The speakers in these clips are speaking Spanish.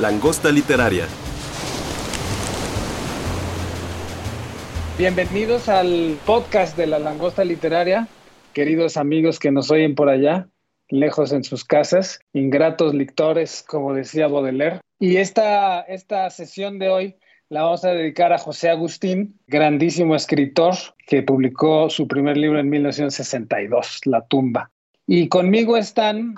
Langosta Literaria. Bienvenidos al podcast de la Langosta Literaria, queridos amigos que nos oyen por allá, lejos en sus casas, ingratos lectores, como decía Baudelaire. Y esta, esta sesión de hoy la vamos a dedicar a José Agustín, grandísimo escritor que publicó su primer libro en 1962, La tumba. Y conmigo están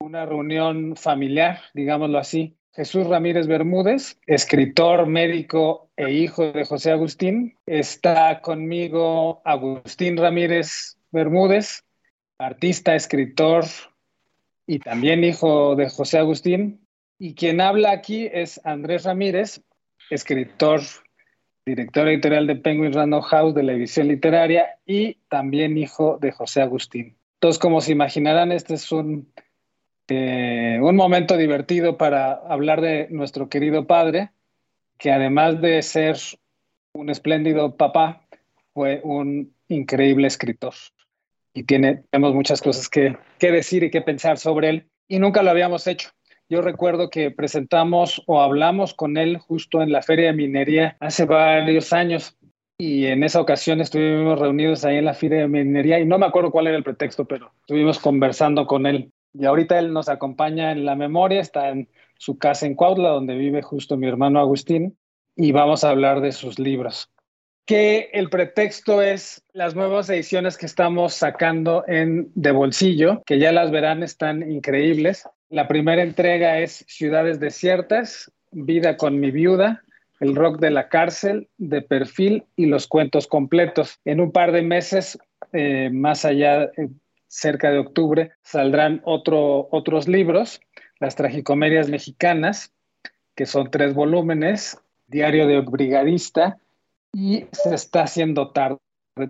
una reunión familiar, digámoslo así. Jesús Ramírez Bermúdez, escritor, médico e hijo de José Agustín. Está conmigo Agustín Ramírez Bermúdez, artista, escritor y también hijo de José Agustín. Y quien habla aquí es Andrés Ramírez, escritor, director editorial de Penguin Random House de la edición literaria y también hijo de José Agustín. Entonces, como se imaginarán, este es un, eh, un momento divertido para hablar de nuestro querido padre, que además de ser un espléndido papá, fue un increíble escritor. Y tiene, tenemos muchas cosas que, que decir y que pensar sobre él. Y nunca lo habíamos hecho. Yo recuerdo que presentamos o hablamos con él justo en la Feria de Minería hace varios años y en esa ocasión estuvimos reunidos ahí en la Feria de Minería y no me acuerdo cuál era el pretexto, pero estuvimos conversando con él. Y ahorita él nos acompaña en la memoria, está en su casa en Cuautla, donde vive justo mi hermano Agustín, y vamos a hablar de sus libros. Que el pretexto es las nuevas ediciones que estamos sacando en De Bolsillo, que ya las verán, están increíbles. La primera entrega es Ciudades Desiertas, Vida con mi viuda, El rock de la cárcel, De perfil y los cuentos completos. En un par de meses, eh, más allá, eh, cerca de octubre, saldrán otro, otros libros, Las tragicomedias mexicanas, que son tres volúmenes, Diario de Brigadista y Se está haciendo tarde.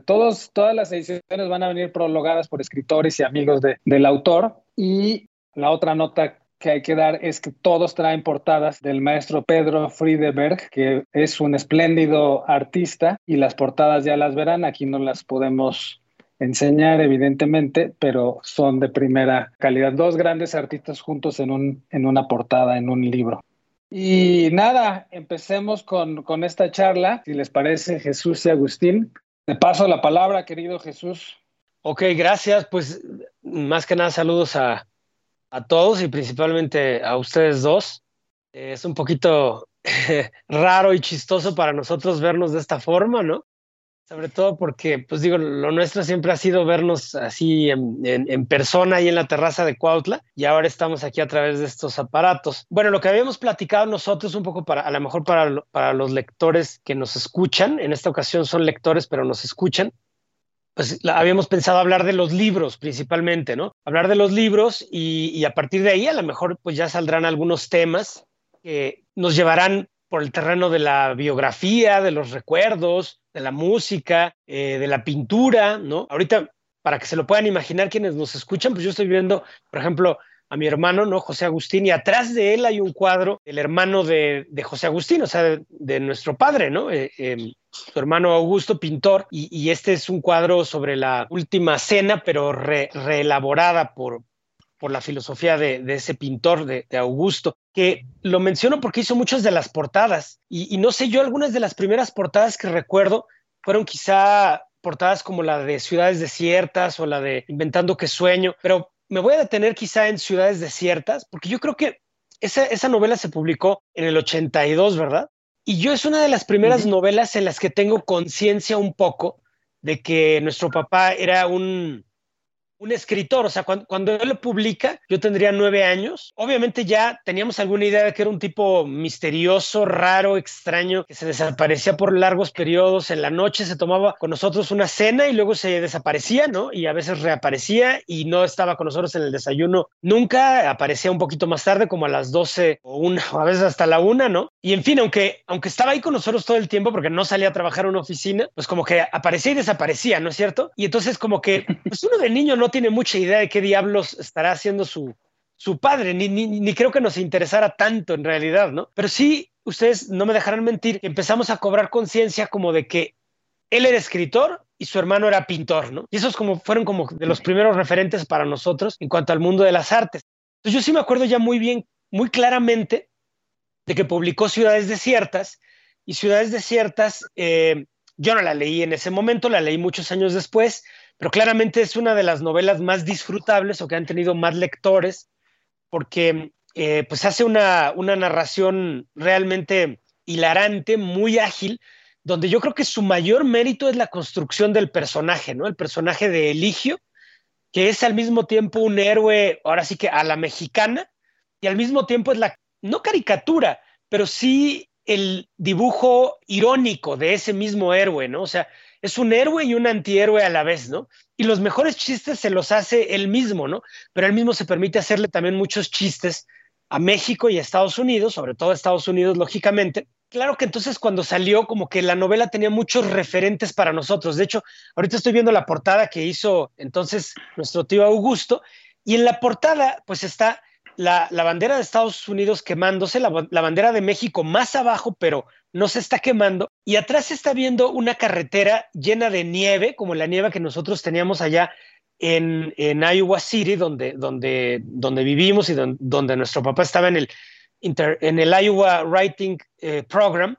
Todos, todas las ediciones van a venir prologadas por escritores y amigos de, del autor y la otra nota que hay que dar es que todos traen portadas del maestro Pedro Friedeberg, que es un espléndido artista y las portadas ya las verán, aquí no las podemos enseñar evidentemente, pero son de primera calidad. Dos grandes artistas juntos en, un, en una portada, en un libro. Y nada, empecemos con, con esta charla, si les parece, Jesús y Agustín. Te paso la palabra, querido Jesús. Ok, gracias. Pues más que nada saludos a, a todos y principalmente a ustedes dos. Es un poquito raro y chistoso para nosotros vernos de esta forma, ¿no? Sobre todo porque, pues digo, lo nuestro siempre ha sido vernos así en, en, persona y en la terraza de Cuautla y ahora estamos aquí a través de estos aparatos. Bueno, lo que habíamos platicado nosotros un poco para, a lo mejor para, para los lectores que nos escuchan, en esta ocasión son lectores pero nos escuchan, pues habíamos pensado hablar de los libros principalmente, ¿no? Hablar de los libros y, y, a partir de ahí a lo mejor pues ya saldrán algunos temas que nos llevarán por el terreno de la biografía, de los recuerdos, de la música, eh, de la pintura, ¿no? Ahorita, para que se lo puedan imaginar quienes nos escuchan, pues yo estoy viendo, por ejemplo, a mi hermano, ¿no? José Agustín, y atrás de él hay un cuadro del hermano de, José Agustín, o sea, de, nuestro padre, ¿no? Eh, eh, su hermano Augusto, pintor, y, y, este es un cuadro sobre la última cena, pero re, reelaborada por, por la filosofía de, de ese pintor, de, de, Augusto, que lo menciono porque hizo muchas de las portadas, y, y, no sé, yo algunas de las primeras portadas que recuerdo fueron quizá portadas como la de Ciudades Desiertas o la de Inventando que Sueño, pero me voy a detener quizá en Ciudades Desiertas, porque yo creo que esa, esa novela se publicó en el 82, ¿verdad? Y yo es una de las primeras uh -huh. novelas en las que tengo conciencia un poco de que nuestro papá era un, un escritor. O sea, cuando, cuando él lo publica, yo tendría nueve años. Obviamente ya teníamos alguna idea de que era un tipo misterioso, raro, extraño, que se desaparecía por largos periodos. En la noche se tomaba con nosotros una cena y luego se desaparecía, ¿no? Y a veces reaparecía y no estaba con nosotros en el desayuno nunca. Aparecía un poquito más tarde, como a las 12 o una, o a veces hasta la una, ¿no? Y en fin, aunque, aunque estaba ahí con nosotros todo el tiempo, porque no salía a trabajar en una oficina, pues como que aparecía y desaparecía, ¿no es cierto? Y entonces como que pues uno de niño no tiene mucha idea de qué diablos estará haciendo su, su padre, ni, ni, ni creo que nos interesara tanto en realidad, ¿no? Pero sí, ustedes no me dejarán mentir, empezamos a cobrar conciencia como de que él era escritor y su hermano era pintor, ¿no? Y esos como fueron como de los primeros referentes para nosotros en cuanto al mundo de las artes. Entonces yo sí me acuerdo ya muy bien, muy claramente, de que publicó Ciudades Desiertas y Ciudades Desiertas, eh, yo no la leí en ese momento, la leí muchos años después, pero claramente es una de las novelas más disfrutables o que han tenido más lectores, porque eh, pues hace una, una narración realmente hilarante, muy ágil, donde yo creo que su mayor mérito es la construcción del personaje, ¿no? El personaje de Eligio, que es al mismo tiempo un héroe, ahora sí que a la mexicana, y al mismo tiempo es la, no caricatura, pero sí el dibujo irónico de ese mismo héroe, ¿no? O sea, es un héroe y un antihéroe a la vez, ¿no? Y los mejores chistes se los hace él mismo, ¿no? Pero él mismo se permite hacerle también muchos chistes a México y a Estados Unidos, sobre todo a Estados Unidos, lógicamente. Claro que entonces cuando salió, como que la novela tenía muchos referentes para nosotros. De hecho, ahorita estoy viendo la portada que hizo entonces nuestro tío Augusto, y en la portada, pues está la, bandera de Estados Unidos quemándose, la, bandera de México más abajo, pero no se está quemando, y atrás se está viendo una carretera llena de nieve, como la nieve que nosotros teníamos allá en, en Iowa City, donde, donde, donde vivimos y donde, nuestro papá estaba en el, en el Iowa Writing eh, Program.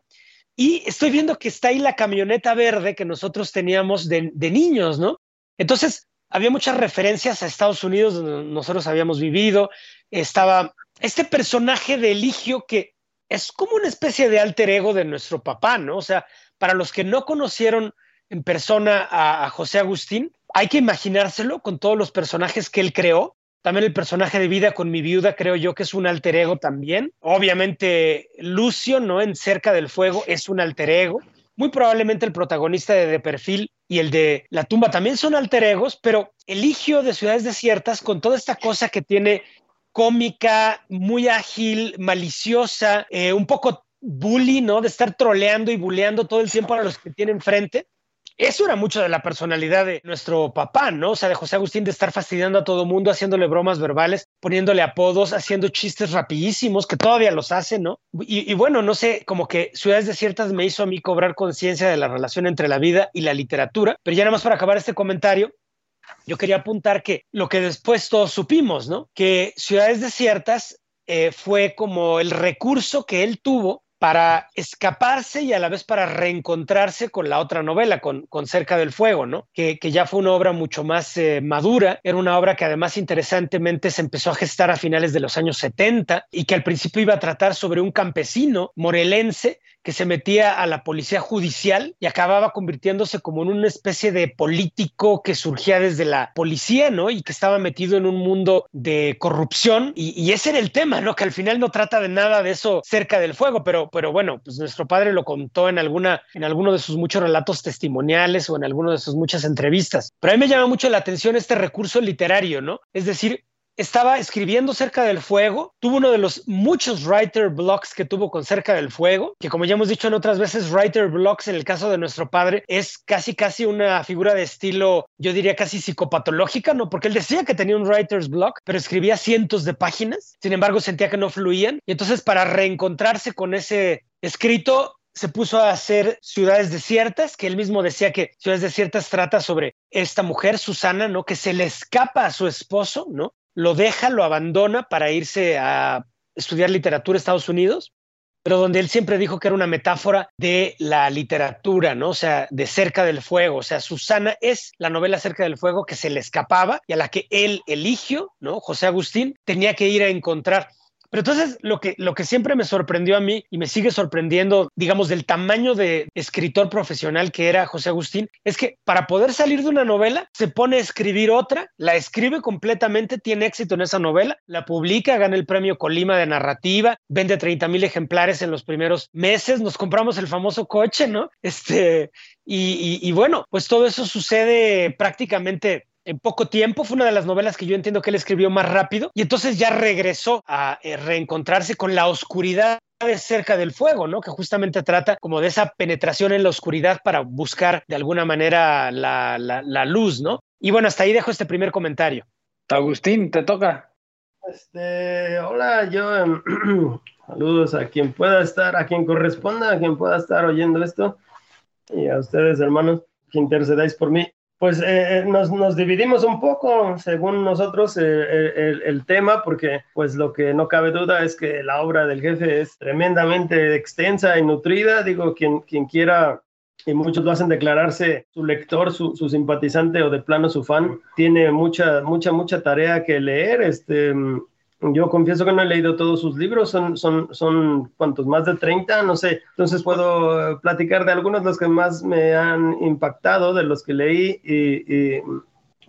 Y estoy viendo que está ahí la camioneta verde que nosotros teníamos de, de niños, ¿no? Entonces, había muchas referencias a Estados Unidos donde nosotros habíamos vivido. Estaba este personaje de Eligio que es como una especie de alter ego de nuestro papá, ¿no? O sea, para los que no conocieron en persona a, José Agustín, hay que imaginárselo con todos los personajes que él creó. También el personaje de vida con mi viuda, creo yo que es un alter ego también. Obviamente, Lucio, ¿no? En Cerca del Fuego es un alter ego muy probablemente el protagonista de De Perfil y el de La tumba también son alter egos, pero Eligio de Ciudades Desiertas, con toda esta cosa que tiene cómica, muy ágil, maliciosa, eh, un poco bully, ¿no? De estar troleando y bulleando todo el tiempo a los que tienen frente. Eso era mucho de la personalidad de nuestro papá, ¿no? O sea, de José Agustín de estar fastidiando a todo mundo, haciéndole bromas verbales, poniéndole apodos, haciendo chistes rapidísimos, que todavía los hace, ¿no? Y, y bueno, no sé, como que Ciudades Desiertas me hizo a mí cobrar conciencia de la relación entre la vida y la literatura. Pero ya nada más para acabar este comentario, yo quería apuntar que lo que después todos supimos, ¿no? Que Ciudades Desiertas eh, fue como el recurso que él tuvo para escaparse y a la vez para reencontrarse con la otra novela, con, con Cerca del Fuego, ¿no? Que, que, ya fue una obra mucho más eh, madura, era una obra que además interesantemente se empezó a gestar a finales de los años 70 y que al principio iba a tratar sobre un campesino morelense que se metía a la policía judicial y acababa convirtiéndose como en una especie de político que surgía desde la policía, ¿no? Y que estaba metido en un mundo de corrupción. Y, ese era el tema, ¿no? Que al final no trata de nada de eso cerca del fuego, pero, pero bueno, pues nuestro padre lo contó en alguna, en alguno de sus muchos relatos testimoniales o en alguno de sus muchas entrevistas. Pero a mí me llama mucho la atención este recurso literario, ¿no? Es decir, estaba escribiendo cerca del fuego, tuvo uno de los muchos writer blocks que tuvo con cerca del fuego, que como ya hemos dicho en otras veces, writer blocks en el caso de nuestro padre es casi casi una figura de estilo, yo diría casi psicopatológica, ¿no? Porque él decía que tenía un writer's block, pero escribía cientos de páginas, sin embargo sentía que no fluían, y entonces para reencontrarse con ese escrito se puso a hacer Ciudades Desiertas, que él mismo decía que Ciudades Desiertas trata sobre esta mujer, Susana, ¿no? Que se le escapa a su esposo, ¿no? Lo deja, lo abandona para irse a estudiar literatura a Estados Unidos, pero donde él siempre dijo que era una metáfora de la literatura, ¿no? O sea, de cerca del fuego. O sea, Susana es la novela cerca del fuego que se le escapaba y a la que él eligió, ¿no? José Agustín tenía que ir a encontrar. Pero entonces lo que, lo que siempre me sorprendió a mí y me sigue sorprendiendo, digamos, del tamaño de escritor profesional que era José Agustín, es que para poder salir de una novela se pone a escribir otra, la escribe completamente, tiene éxito en esa novela, la publica, gana el premio Colima de narrativa, vende 30 mil ejemplares en los primeros meses, nos compramos el famoso coche, ¿no? Este, y, y bueno, pues todo eso sucede prácticamente en poco tiempo. Fue una de las novelas que yo entiendo que él escribió más rápido y entonces ya regresó a eh, reencontrarse con la oscuridad de cerca del fuego, ¿no? Que justamente trata como de esa penetración en la oscuridad para buscar de alguna manera la, la, luz, ¿no? Y bueno, hasta ahí dejo este primer comentario. Agustín, te toca. Este, hola, yo em, saludos a quien pueda estar, a quien corresponda, a quien pueda estar oyendo esto y a ustedes, hermanos, que intercedáis por mí pues eh, eh, nos, dividimos un poco, según nosotros, eh, el, tema, porque pues lo que no cabe duda es que la obra del jefe es tremendamente extensa y nutrida. Digo, quien, quien quiera, y muchos lo hacen declararse su lector, su, su simpatizante o de plano su fan, tiene mucha, mucha, mucha tarea que leer. Este, yo confieso que no he leído todos sus libros, son, son, son ¿cuántos? Más de 30, no sé. Entonces puedo eh, platicar de algunos de los que más me han impactado, de los que leí y,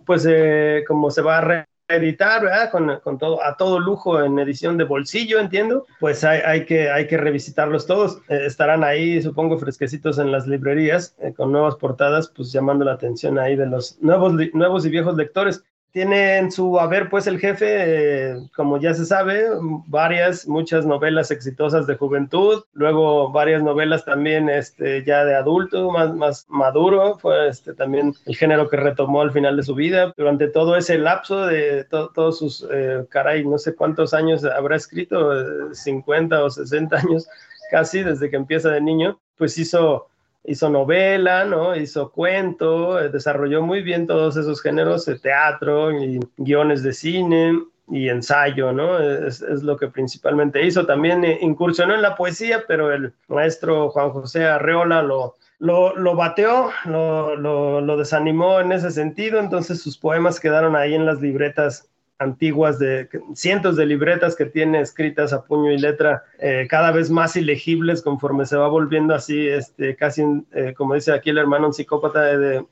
pues eh, como se va a reeditar. Con, con, todo, a todo lujo en edición de bolsillo, entiendo, pues hay, hay que, hay que revisitarlos todos. Eh, estarán ahí, supongo, fresquecitos en las librerías, con nuevas portadas, pues llamando la atención ahí de los nuevos, nuevos y viejos lectores tiene en su haber, pues, el jefe, eh, como ya se sabe, varias, muchas novelas exitosas de juventud, luego varias novelas también este, ya de adulto, más, más maduro, fue este, también el género que retomó al final de su vida. Durante todo ese lapso de todos sus, eh, caray, no sé cuántos años habrá escrito, 50 eh, o 60 años casi, desde que empieza de niño, pues hizo hizo novela, ¿no? Hizo cuento, eh, desarrolló muy bien todos esos géneros de teatro y guiones de cine y ensayo, ¿no? Es, lo que principalmente hizo. También eh, incursionó en la poesía, pero el maestro Juan José Arreola lo, lo, lo bateó, lo, lo desanimó en ese sentido, entonces sus poemas quedaron ahí en las libretas antiguas de cientos de libretas que tiene escritas a puño y letra, eh, cada vez más ilegibles conforme se va volviendo así, este, casi, eh, como dice aquí el hermano, un psicópata de,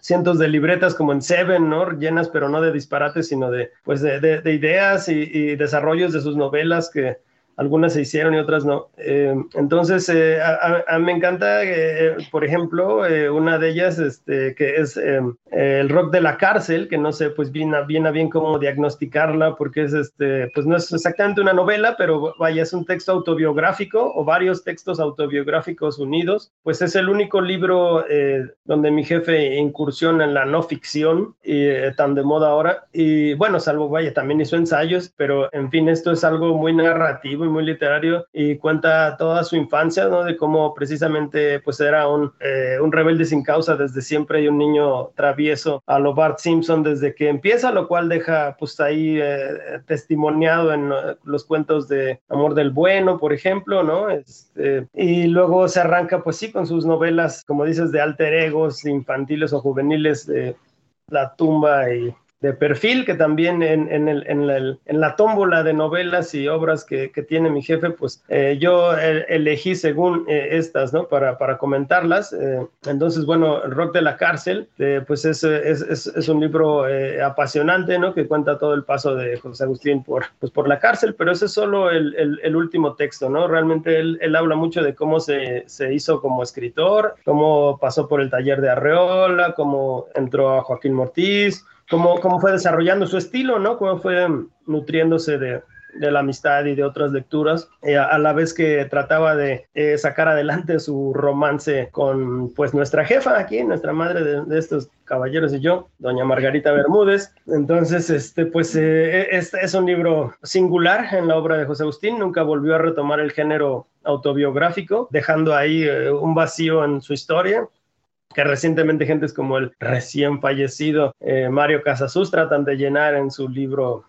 cientos de libretas como en Seven, ¿no? Llenas, pero no de disparates, sino de, pues de, de, ideas y, y, desarrollos de sus novelas que, algunas se hicieron y otras no. Eh, entonces, eh, a, mí me encanta, eh, por ejemplo, una de ellas, este, que es el rock de la cárcel, que no sé, pues bien a bien, a bien cómo diagnosticarla, porque es, este, pues no es exactamente una novela, pero vaya, es un texto autobiográfico o varios textos autobiográficos unidos, pues es el único libro donde mi jefe incursiona en la no ficción, tan de moda ahora, y bueno, salvo, vaya, también hizo ensayos, pero en fin, esto es algo muy narrativo muy literario y cuenta toda su infancia, ¿no? De cómo precisamente pues era un, eh, un rebelde sin causa desde siempre y un niño travieso a lo Bart Simpson desde que empieza, lo cual deja pues ahí eh, testimoniado en eh, los cuentos de Amor del Bueno, por ejemplo, ¿no? Este, y luego se arranca pues sí con sus novelas, como dices, de alter egos infantiles o juveniles de La tumba y de perfil, que también en, en, el, en, el, en, la tómbola de novelas y obras que, que tiene mi jefe, pues eh, yo elegí según eh, estas, ¿no? Para, para comentarlas. Eh, entonces, bueno, Rock de la Cárcel, pues es, es, es, un libro apasionante, ¿no? Que cuenta todo el paso de José Agustín por, pues, por la cárcel, pero ese es solo el, el, el último texto, ¿no? Realmente él, él, habla mucho de cómo se, se hizo como escritor, cómo pasó por el taller de Arreola, cómo entró a Joaquín Mortiz, cómo, cómo fue desarrollando su estilo, ¿no? Cómo fue nutriéndose de, la amistad y de otras lecturas, eh, a, la vez que trataba de eh, sacar adelante su romance con pues nuestra jefa aquí, nuestra madre de, estos caballeros y yo, doña Margarita Bermúdez. Entonces, este, pues eh, este es un libro singular en la obra de José Agustín, nunca volvió a retomar el género autobiográfico, dejando ahí un vacío en su historia que recientemente gentes como el recién fallecido eh, Mario Casasus tratan de llenar en su libro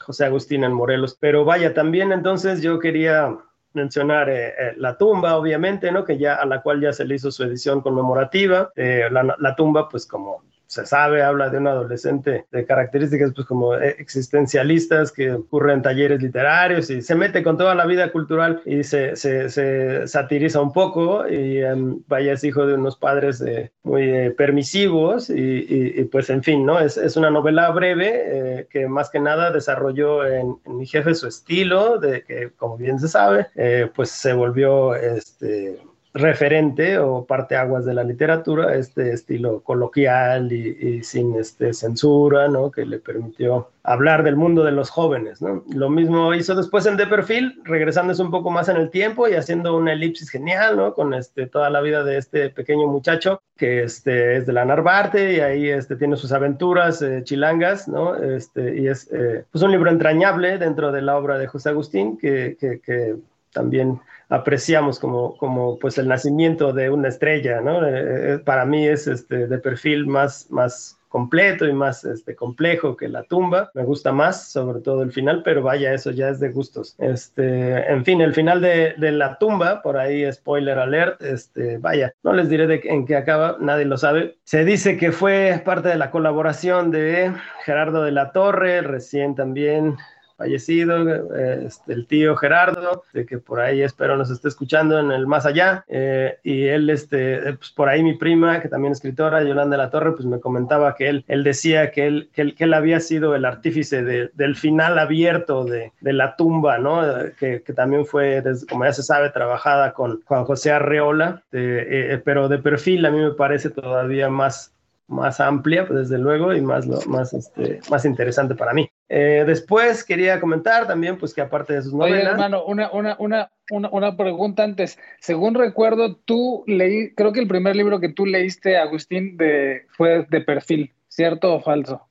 José Agustín en Morelos. Pero vaya, también entonces yo quería mencionar eh, eh, la tumba, obviamente, ¿no? Que ya a la cual ya se le hizo su edición conmemorativa. La, la, tumba, pues como se sabe, habla de un adolescente de características pues como existencialistas que ocurre en talleres literarios y se mete con toda la vida cultural y se, se, satiriza un poco y em, vaya es hijo de unos padres muy eh, permisivos y, pues en fin, ¿no? Es, es una novela breve eh, que más que nada desarrolló en, en, mi jefe su estilo, de que como bien se sabe, eh, pues se volvió este referente o parte aguas de la literatura, este estilo coloquial y, sin este, censura, ¿no? Que le permitió hablar del mundo de los jóvenes, ¿no? Lo mismo hizo después en De Perfil, regresándose un poco más en el tiempo y haciendo una elipsis genial, ¿no? Con este, toda la vida de este pequeño muchacho que este, es de la Narvarte y ahí este, tiene sus aventuras eh, chilangas, ¿no? Este, y es eh, pues un libro entrañable dentro de la obra de José Agustín que, que, que también apreciamos como, como pues el nacimiento de una estrella, ¿no? Eh, eh, para mí es este, de perfil más, más completo y más este, complejo que la tumba. Me gusta más, sobre todo el final, pero vaya, eso ya es de gustos. Este, en fin, el final de, de la tumba, por ahí spoiler alert, este, vaya, no les diré de, en qué acaba, nadie lo sabe. Se dice que fue parte de la colaboración de Gerardo de la Torre, recién también fallecido, este, el tío Gerardo, de que por ahí espero nos esté escuchando en el más allá, eh, y él, este, pues por ahí mi prima, que también es escritora, Yolanda de la Torre, pues me comentaba que él, él decía que él, que él, había sido el artífice del final abierto de, de la tumba, ¿no? Que, que, también fue, como ya se sabe, trabajada con Juan José Arreola, eh, pero de perfil a mí me parece todavía más más amplia, pues desde luego, y más, más, este, más interesante para mí. Eh, después quería comentar también, pues que aparte de sus novelas... Oye, hermano, una, una, una, una, pregunta antes. Según recuerdo, tú leí, creo que el primer libro que tú leíste, Agustín, de, fue de perfil, ¿cierto o falso?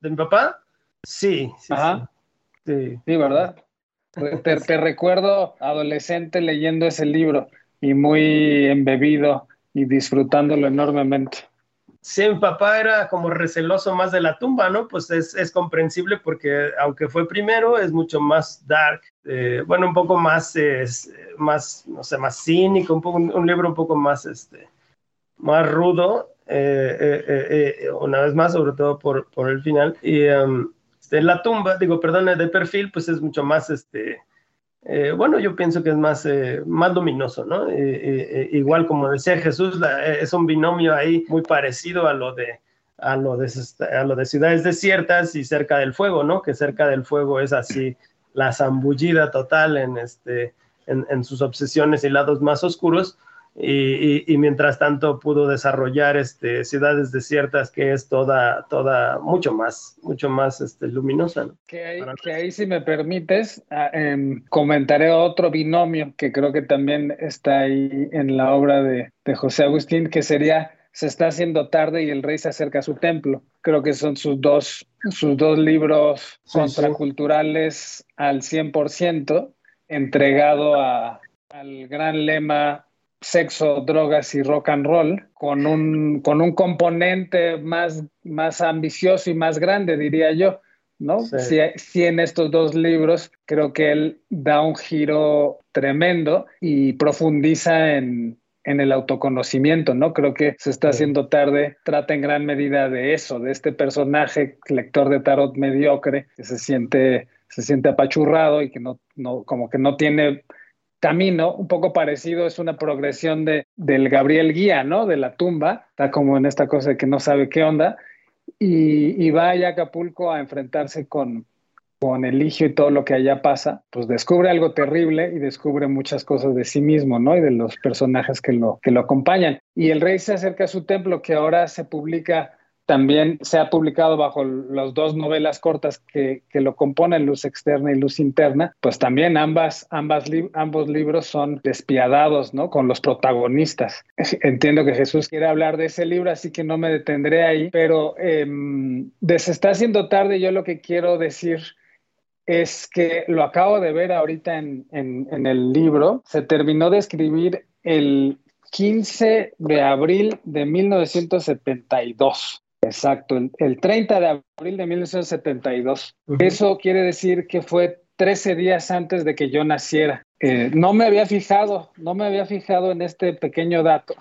¿De mi papá? Sí, sí. Ajá. Sí, sí ¿verdad? Te, te recuerdo adolescente leyendo ese libro y muy embebido y disfrutándolo enormemente. Sí, mi papá era como receloso más de la tumba, ¿no? Pues es, es comprensible porque aunque fue primero, es mucho más dark, eh, bueno, un poco más, más, no sé, más cínico, un, poco, un libro un poco más, este, más rudo, eh, eh, una vez más, sobre todo por, por el final. Y um, este, la tumba, digo, perdón, de perfil, pues es mucho más, este, eh, bueno, yo pienso que es más, eh, más luminoso, ¿no? Eh, igual como decía Jesús, es un binomio ahí muy parecido a lo de a lo de, a lo de ciudades desiertas y cerca del fuego, ¿no? Que cerca del fuego es así la zambullida total en, este, en, en sus obsesiones y lados más oscuros, y, mientras tanto pudo desarrollar este, ciudades desiertas que es toda, toda mucho más, mucho más este, luminosa. Que, ahí, si me permites, em, comentaré otro binomio que creo que también está ahí en la obra de, de José Agustín, que sería Se está haciendo tarde y el rey se acerca a su templo. Creo que son sus dos, sus dos libros contraculturales al 100%, entregado a, al gran lema sexo, drogas y rock and roll, con un, con un componente más, más ambicioso y más grande, diría yo. ¿no? Sí. en estos dos libros creo que él da un giro tremendo y profundiza en, en el autoconocimiento, ¿no? Creo que se está haciendo tarde, trata en gran medida de eso, de este personaje lector de tarot mediocre que se siente, se siente apachurrado y que no, no, como que no tiene camino un poco parecido, es una progresión de, del Gabriel Guía, ¿no? De la tumba, está como en esta cosa de que no sabe qué onda, y, va a Acapulco a enfrentarse con, con Eligio y todo lo que allá pasa, pues descubre algo terrible y descubre muchas cosas de sí mismo, ¿no? Y de los personajes que lo, que lo acompañan. Y el rey se acerca a su templo, que ahora se publica también se ha publicado bajo las dos novelas cortas que, lo componen, Luz Externa y Luz Interna, pues también ambas, ambas ambos libros son despiadados, ¿no? Con los protagonistas. Entiendo que Jesús quiere hablar de ese libro, así que no me detendré ahí, pero eh, se está haciendo tarde, yo lo que quiero decir es que lo acabo de ver ahorita en, en el libro, se terminó de escribir el 15 de abril de 1972. Exacto, el, 30 de abril de 1972. Eso quiere decir que fue 13 días antes de que yo naciera. Eh, no me había fijado, no me había fijado en este pequeño dato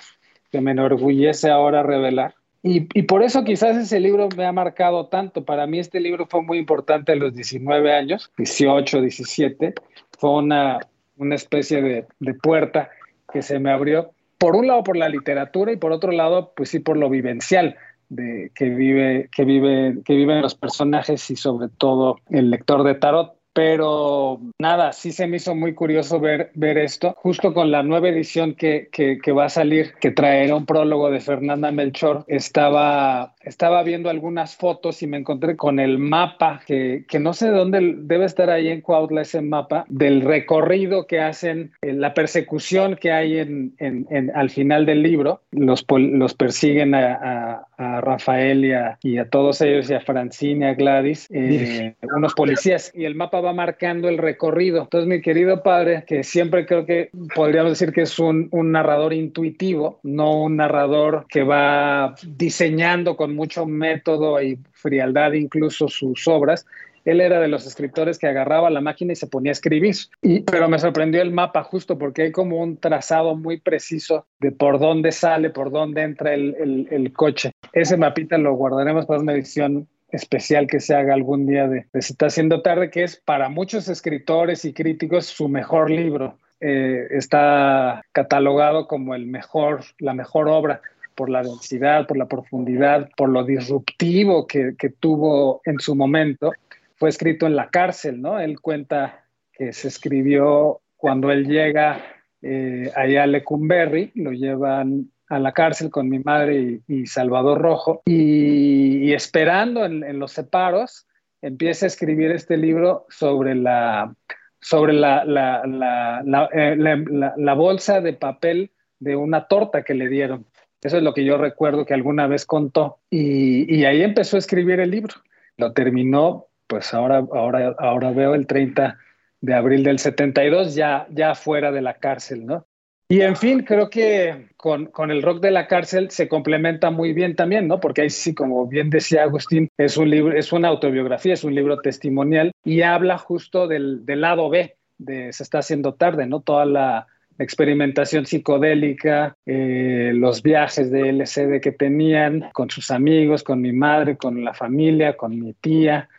que me enorgullece ahora revelar. Y, y, por eso quizás ese libro me ha marcado tanto. Para mí este libro fue muy importante a los 19 años, 18, 17. Fue una, una especie de, de puerta que se me abrió, por un lado por la literatura y por otro lado, pues sí, por lo vivencial de, que, vive, que, vive, que viven los personajes y sobre todo el lector de tarot. Pero nada, sí se me hizo muy curioso ver, ver esto, justo con la nueva edición que, que, va a salir, que traerá un prólogo de Fernanda Melchor, estaba, estaba viendo algunas fotos y me encontré con el mapa, que, que no sé de dónde debe estar ahí en Cuautla ese mapa, del recorrido que hacen, eh, la persecución que hay en, en, al final del libro, los, los persiguen a, a, Rafael y a, y a, todos ellos, y a Francine, a Gladys, eh, unos policías, y el mapa va marcando el recorrido. Entonces, mi querido padre, que siempre creo que podríamos decir que es un, un narrador intuitivo, no un narrador que va diseñando con mucho método y frialdad incluso sus obras, él era de los escritores que agarraba la máquina y se ponía a escribir. Y, pero me sorprendió el mapa justo porque hay como un trazado muy preciso de por dónde sale, por dónde entra el, el, coche. Ese mapita lo guardaremos para una edición especial que se haga algún día de, Se está haciendo tarde, que es para muchos escritores y críticos su mejor libro. Eh, está catalogado como el mejor, la mejor obra por la densidad, por la profundidad, por lo disruptivo que, tuvo en su momento. Fue escrito en la cárcel, ¿no? Él cuenta que se escribió cuando él llega eh, allá a Lecumberri, lo llevan a la cárcel con mi madre y, Salvador Rojo y, esperando en, los separos empieza a escribir este libro sobre la sobre la, la, eh, la, bolsa de papel de una torta que le dieron. Eso es lo que yo recuerdo que alguna vez contó. Y, ahí empezó a escribir el libro. Lo terminó, pues ahora, ahora, ahora veo el 30 de abril del 72, ya, ya fuera de la cárcel, ¿no? Y en fin, creo que con, con, el rock de la cárcel se complementa muy bien también, ¿no? Porque ahí sí, como bien decía Agustín, es un libro, es una autobiografía, es un libro testimonial y habla justo del, del lado B de Se está haciendo tarde, ¿no? Toda la experimentación psicodélica, eh, los viajes de LCD que tenían con sus amigos, con mi madre, con la familia, con mi tía,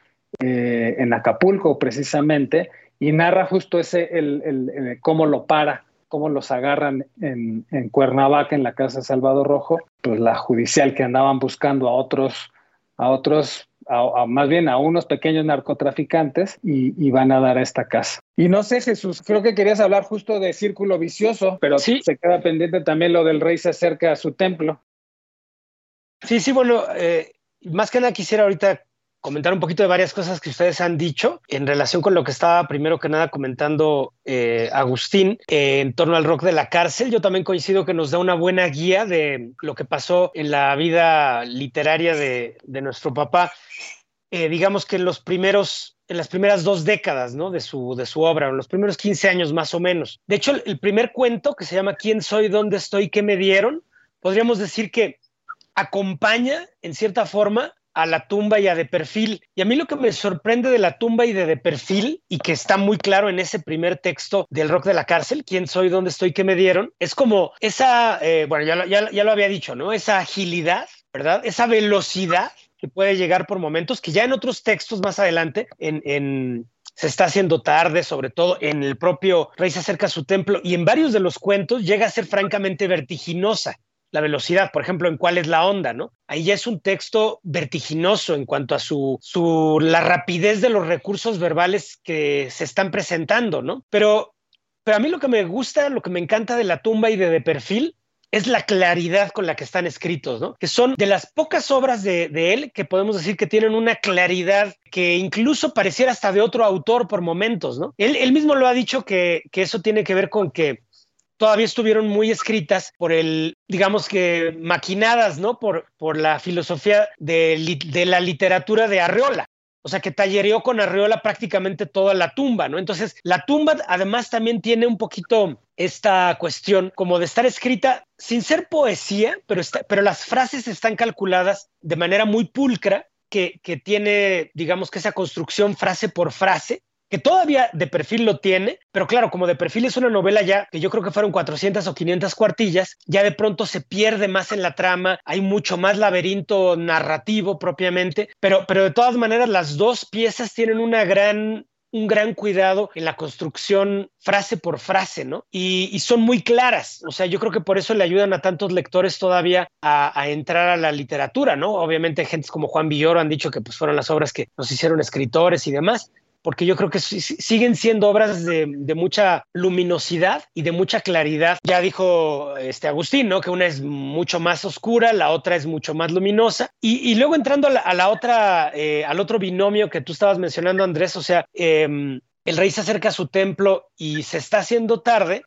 eh, en Acapulco precisamente, y narra justo ese, el, el cómo lo para cómo los agarran en, en, Cuernavaca, en la casa de Salvador Rojo, pues la judicial que andaban buscando a otros, a otros, a, más bien a unos pequeños narcotraficantes y, van a dar a esta casa. Y no sé, Jesús, creo que querías hablar justo de círculo vicioso, pero sí. se queda pendiente también lo del rey se acerca a su templo. Sí, sí, bueno, eh, más que nada quisiera ahorita comentar un poquito de varias cosas que ustedes han dicho en relación con lo que estaba primero que nada comentando eh, Agustín eh, en torno al rock de la cárcel. Yo también coincido que nos da una buena guía de lo que pasó en la vida literaria de, nuestro papá. Eh, digamos que en los primeros en las primeras dos décadas ¿no? de, su, de su obra, en los primeros 15 años más o menos. De hecho, el primer cuento que se llama ¿Quién soy? ¿Dónde estoy? ¿Qué me dieron? Podríamos decir que acompaña, en cierta forma, a la tumba y a de perfil. Y a mí lo que me sorprende de la tumba y de de perfil, y que está muy claro en ese primer texto del rock de la cárcel, quién soy, dónde estoy, qué me dieron, es como esa, eh, bueno, ya, ya, ya lo había dicho, ¿no? Esa agilidad, ¿verdad? Esa velocidad que puede llegar por momentos, que ya en otros textos más adelante, en, en se está haciendo tarde, sobre todo en el propio Rey se acerca a su templo y en varios de los cuentos llega a ser francamente vertiginosa la velocidad, por ejemplo, en cuál es la onda, ¿no? Ahí ya es un texto vertiginoso en cuanto a su, su la rapidez de los recursos verbales que se están presentando, ¿no? Pero, pero a mí lo que me gusta, lo que me encanta de la tumba y de, de perfil es la claridad con la que están escritos, ¿no? Que son de las pocas obras de, de, él que podemos decir que tienen una claridad que incluso pareciera hasta de otro autor por momentos, ¿no? Él, él mismo lo ha dicho que, que, eso tiene que ver con que todavía estuvieron muy escritas por el, digamos que maquinadas, ¿no? Por, por la filosofía de, la literatura de Arreola. O sea, que tallereó con Arreola prácticamente toda la tumba, ¿no? Entonces, la tumba además también tiene un poquito esta cuestión como de estar escrita sin ser poesía, pero, está, pero las frases están calculadas de manera muy pulcra, que, que tiene, digamos que esa construcción frase por frase, que todavía de perfil lo tiene, pero claro, como de perfil es una novela ya que yo creo que fueron 400 o 500 cuartillas, ya de pronto se pierde más en la trama, hay mucho más laberinto narrativo propiamente, pero, pero de todas maneras las dos piezas tienen una gran un gran cuidado en la construcción frase por frase, ¿no? Y, son muy claras, o sea, yo creo que por eso le ayudan a tantos lectores todavía a, entrar a la literatura, ¿no? Obviamente gentes como Juan Villoro han dicho que pues fueron las obras que nos hicieron escritores y demás, porque yo creo que siguen siendo obras de, mucha luminosidad y de mucha claridad. Ya dijo este Agustín, ¿no? Que una es mucho más oscura, la otra es mucho más luminosa. Y, luego entrando a la, otra, eh, al otro binomio que tú estabas mencionando, Andrés, o sea, em, el rey se acerca a su templo y se está haciendo tarde,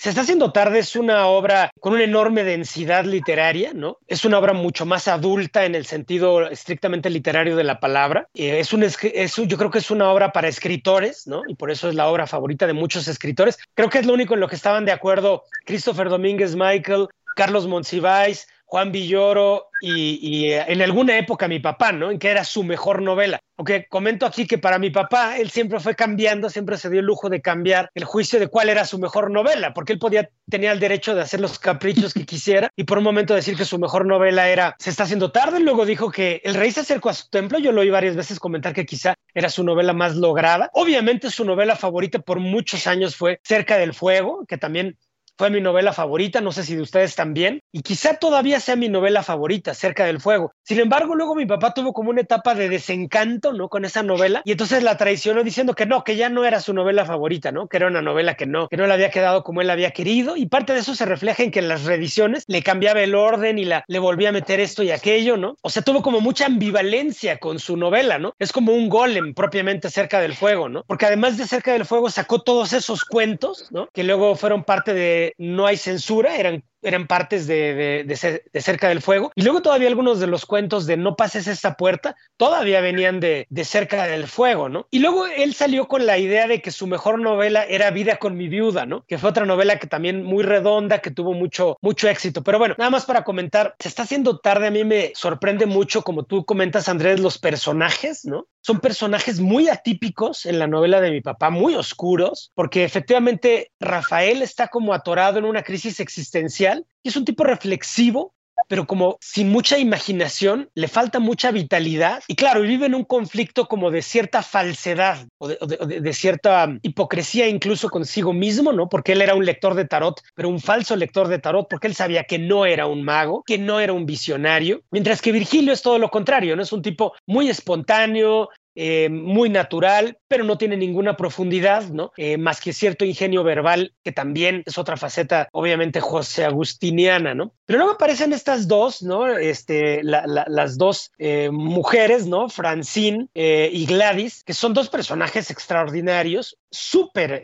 se está haciendo tarde es una obra con una enorme densidad literaria, ¿no? Es una obra mucho más adulta en el sentido estrictamente literario de la palabra. Eh, es, un, es yo creo que es una obra para escritores, ¿no? Y por eso es la obra favorita de muchos escritores. Creo que es lo único en lo que estaban de acuerdo Christopher Domínguez Michael, Carlos Monsiváis, Juan Villoro y, eh, en alguna época mi papá, ¿no? En que era su mejor novela. Aunque comento aquí que para mi papá él siempre fue cambiando, siempre se dio el lujo de cambiar el juicio de cuál era su mejor novela, porque él podía tenía el derecho de hacer los caprichos que quisiera y por un momento decir que su mejor novela era Se está haciendo tarde, luego dijo que El rey se acercó a su templo, yo lo oí varias veces comentar que quizá era su novela más lograda. Obviamente su novela favorita por muchos años fue Cerca del fuego, que también fue mi novela favorita, no sé si de ustedes también, y quizá todavía sea mi novela favorita, Cerca del Fuego. Sin embargo, luego mi papá tuvo como una etapa de desencanto, ¿no? Con esa novela, y entonces la traicionó diciendo que no, que ya no era su novela favorita, ¿no? Que era una novela que no, que no le había quedado como él había querido, y parte de eso se refleja en que en las reediciones le cambiaba el orden y la, le volvía a meter esto y aquello, ¿no? O sea, tuvo como mucha ambivalencia con su novela, ¿no? Es como un golem propiamente Cerca del Fuego, ¿no? Porque además de Cerca del Fuego sacó todos esos cuentos, ¿no? Que luego fueron parte de no hay censura, eran eran partes de, de, Cerca del Fuego. Y luego todavía algunos de los cuentos de No pases esta puerta todavía venían de, Cerca del Fuego, ¿no? Y luego él salió con la idea de que su mejor novela era Vida con mi viuda, ¿no? Que fue otra novela que también muy redonda, que tuvo mucho, mucho éxito. Pero bueno, nada más para comentar, se está haciendo tarde, a mí me sorprende mucho, como tú comentas, Andrés, los personajes, ¿no? Son personajes muy atípicos en la novela de mi papá, muy oscuros, porque efectivamente Rafael está como atorado en una crisis existencial es un tipo reflexivo, pero como sin mucha imaginación, le falta mucha vitalidad y claro, vive en un conflicto como de cierta falsedad o de, cierta hipocresía incluso consigo mismo, ¿no? Porque él era un lector de tarot, pero un falso lector de tarot porque él sabía que no era un mago, que no era un visionario, mientras que Virgilio es todo lo contrario, ¿no? Es un tipo muy espontáneo, eh, muy natural, pero no tiene ninguna profundidad, ¿no? Eh, más que cierto ingenio verbal, que también es otra faceta, obviamente, José Agustiniana, ¿no? Pero luego aparecen estas dos, ¿no? Este, las dos eh, mujeres, ¿no? Francine y Gladys, que son dos personajes extraordinarios, súper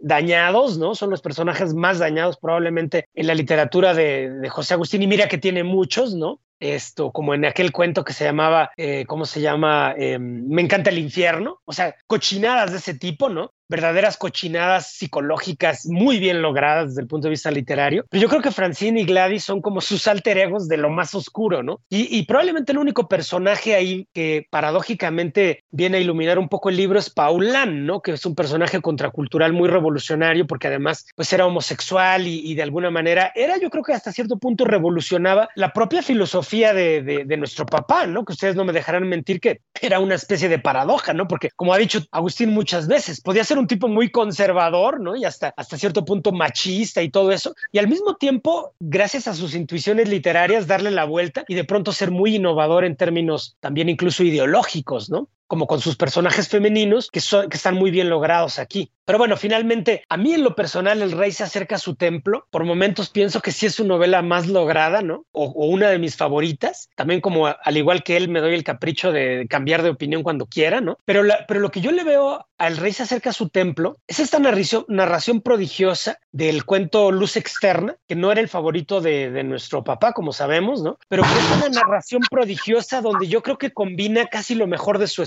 dañados, ¿no? Son los personajes más dañados probablemente en la literatura de, José Agustín, y mira que tiene muchos, ¿no? esto, como en aquel cuento que se llamaba, eh, ¿cómo se llama? Em, Me encanta el infierno, o sea, cochinadas de ese tipo, ¿no? Verdaderas cochinadas psicológicas muy bien logradas desde el punto de vista literario. Pero yo creo que Francine y Gladys son como sus alter egos de lo más oscuro, ¿no? Y, probablemente el único personaje ahí que paradójicamente viene a iluminar un poco el libro es Paulán, ¿no? Que es un personaje contracultural muy revolucionario porque además pues era homosexual y, de alguna manera era yo creo que hasta cierto punto revolucionaba la propia filosofía de, de nuestro papá, ¿no? Que ustedes no me dejarán mentir que era una especie de paradoja, ¿no? Porque como ha dicho Agustín muchas veces, podía ser un tipo muy conservador, ¿no? Y hasta, hasta cierto punto machista y todo eso. Y al mismo tiempo, gracias a sus intuiciones literarias, darle la vuelta y de pronto ser muy innovador en términos también incluso ideológicos, ¿no? Como con sus personajes femeninos que, son, que están muy bien logrados aquí. Pero bueno, finalmente, a mí en lo personal, El Rey se acerca a su templo. Por momentos pienso que sí es su novela más lograda, ¿no? O, una de mis favoritas. También como al igual que él, me doy el capricho de cambiar de opinión cuando quiera, ¿no? Pero, pero lo que yo le veo al Rey se acerca a su templo es esta narración, narración prodigiosa del cuento Luz Externa, que no era el favorito de, de nuestro papá, como sabemos, ¿no? Pero que es una narración prodigiosa donde yo creo que combina casi lo mejor de su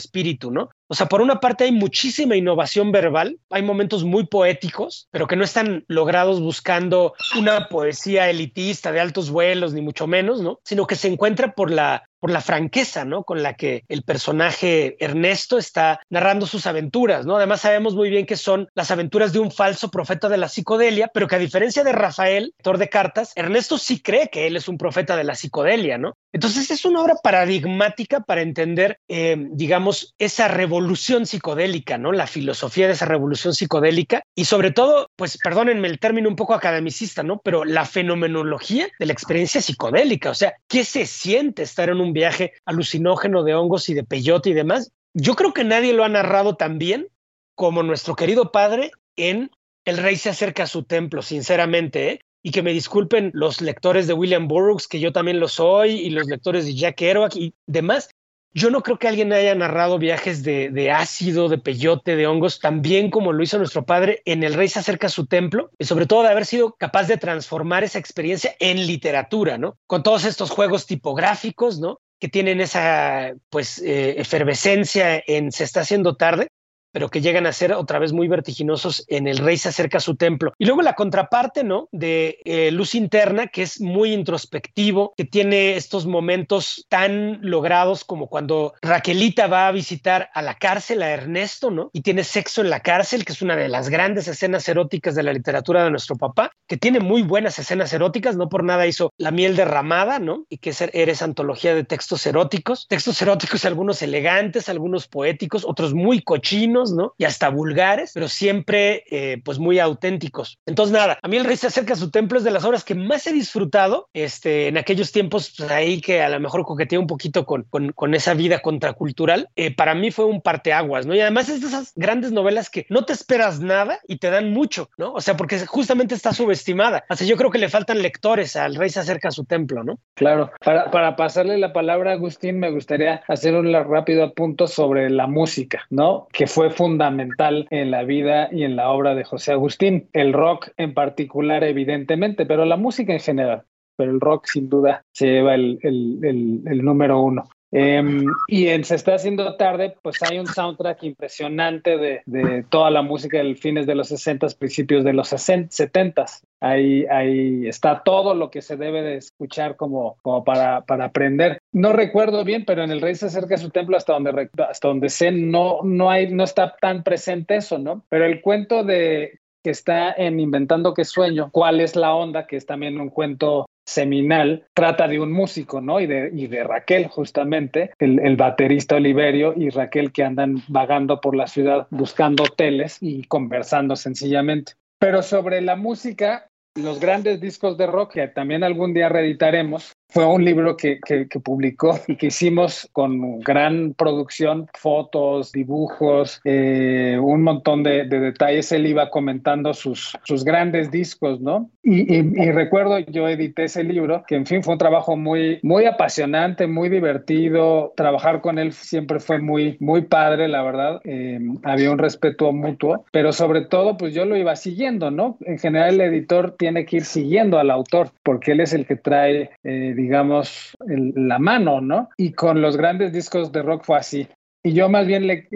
¿no? O sea, por una parte hay muchísima innovación verbal, hay momentos muy poéticos, pero que no están logrados buscando una poesía elitista de altos vuelos, ni mucho menos, ¿no? Sino que se encuentra por la, por la franqueza, ¿no? Con la que el personaje Ernesto está narrando sus aventuras, ¿no? Además sabemos muy bien que son las aventuras de un falso profeta de la psicodelia, pero que a diferencia de Rafael, autor de cartas, Ernesto sí cree que él es un profeta de la psicodelia, ¿no? Entonces es una obra paradigmática para entender, eh, digamos, esa revolución psicodélica, ¿no? La filosofía de esa revolución psicodélica y sobre todo, pues perdónenme el término un poco academicista, ¿no? Pero la fenomenología de la experiencia psicodélica, o sea, ¿qué se siente estar en un viaje alucinógeno de hongos y de peyote y demás? Yo creo que nadie lo ha narrado tan bien como nuestro querido padre en El rey se acerca a su templo, sinceramente, ¿eh? y que me disculpen los lectores de William Burroughs, que yo también lo soy, y los lectores de Jack Kerouac y demás. Yo no creo que alguien haya narrado viajes de, ácido, de peyote, de hongos, tan bien como lo hizo nuestro padre en El Rey se acerca a su templo, y sobre todo de haber sido capaz de transformar esa experiencia en literatura, ¿no? Con todos estos juegos tipográficos, ¿no? Que tienen esa, pues, eh, efervescencia en Se está haciendo tarde, pero que llegan a ser otra vez muy vertiginosos en El Rey se acerca a su templo. Y luego la contraparte, ¿no? De eh, Luz Interna, que es muy introspectivo, que tiene estos momentos tan logrados como cuando Raquelita va a visitar a la cárcel a Ernesto, ¿no? Y tiene sexo en la cárcel, que es una de las grandes escenas eróticas de la literatura de nuestro papá, que tiene muy buenas escenas eróticas, no por nada hizo La miel derramada, ¿no? Y que es Eres antología de textos eróticos, textos eróticos algunos elegantes, algunos poéticos, otros muy cochinos, Y hasta vulgares, pero siempre eh, pues muy auténticos. Entonces nada, a mí el rey se acerca a su templo es de las obras que más he disfrutado, este, en aquellos tiempos pues, ahí que a lo mejor coqueteé un poquito con, con, esa vida contracultural, eh, para mí fue un parteaguas, ¿no? Y además es de esas grandes novelas que no te esperas nada y te dan mucho, ¿no? O sea, porque justamente está subestimada. Sea, yo creo que le faltan lectores al rey se acerca a su templo, ¿no? Claro. Para, para pasarle la palabra a Agustín, me gustaría hacer un rápido apunto sobre la música, ¿no? Que fue fundamental en la vida y en la obra de José Agustín. El rock en particular, evidentemente, pero la música en general. Pero el rock sin duda se lleva el, el número uno. Em, y en Se está haciendo tarde, pues hay un soundtrack impresionante de, de toda la música del fines de los 60, principios de los 70. Ahí, ahí está todo lo que se debe de escuchar como, como para, para aprender. No recuerdo bien, pero en El Rey se acerca a su templo hasta donde, hasta donde sé, no, no, hay, no está tan presente eso, ¿no? Pero el cuento de que está en Inventando que sueño, cuál es la onda, que es también un cuento seminal trata de un músico, ¿no? Y de, Raquel, justamente, el, baterista Oliverio y Raquel que andan vagando por la ciudad buscando hoteles y conversando sencillamente. Pero sobre la música, los grandes discos de rock, que también algún día reeditaremos, fue un libro que, que, publicó y que hicimos con gran producción, fotos, dibujos, eh, un montón de, detalles. Él iba comentando sus, sus grandes discos, ¿no? Y, y, recuerdo, yo edité ese libro, que en fin fue un trabajo muy, muy apasionante, muy divertido. Trabajar con él siempre fue muy, muy padre, la verdad. Eh, había un respeto mutuo, pero sobre todo, pues yo lo iba siguiendo, ¿no? En general, el editor tiene que ir siguiendo al autor, porque él es el que trae... Eh, digamos, la mano, ¿no? Y con los grandes discos de rock fue así. Y yo más bien le,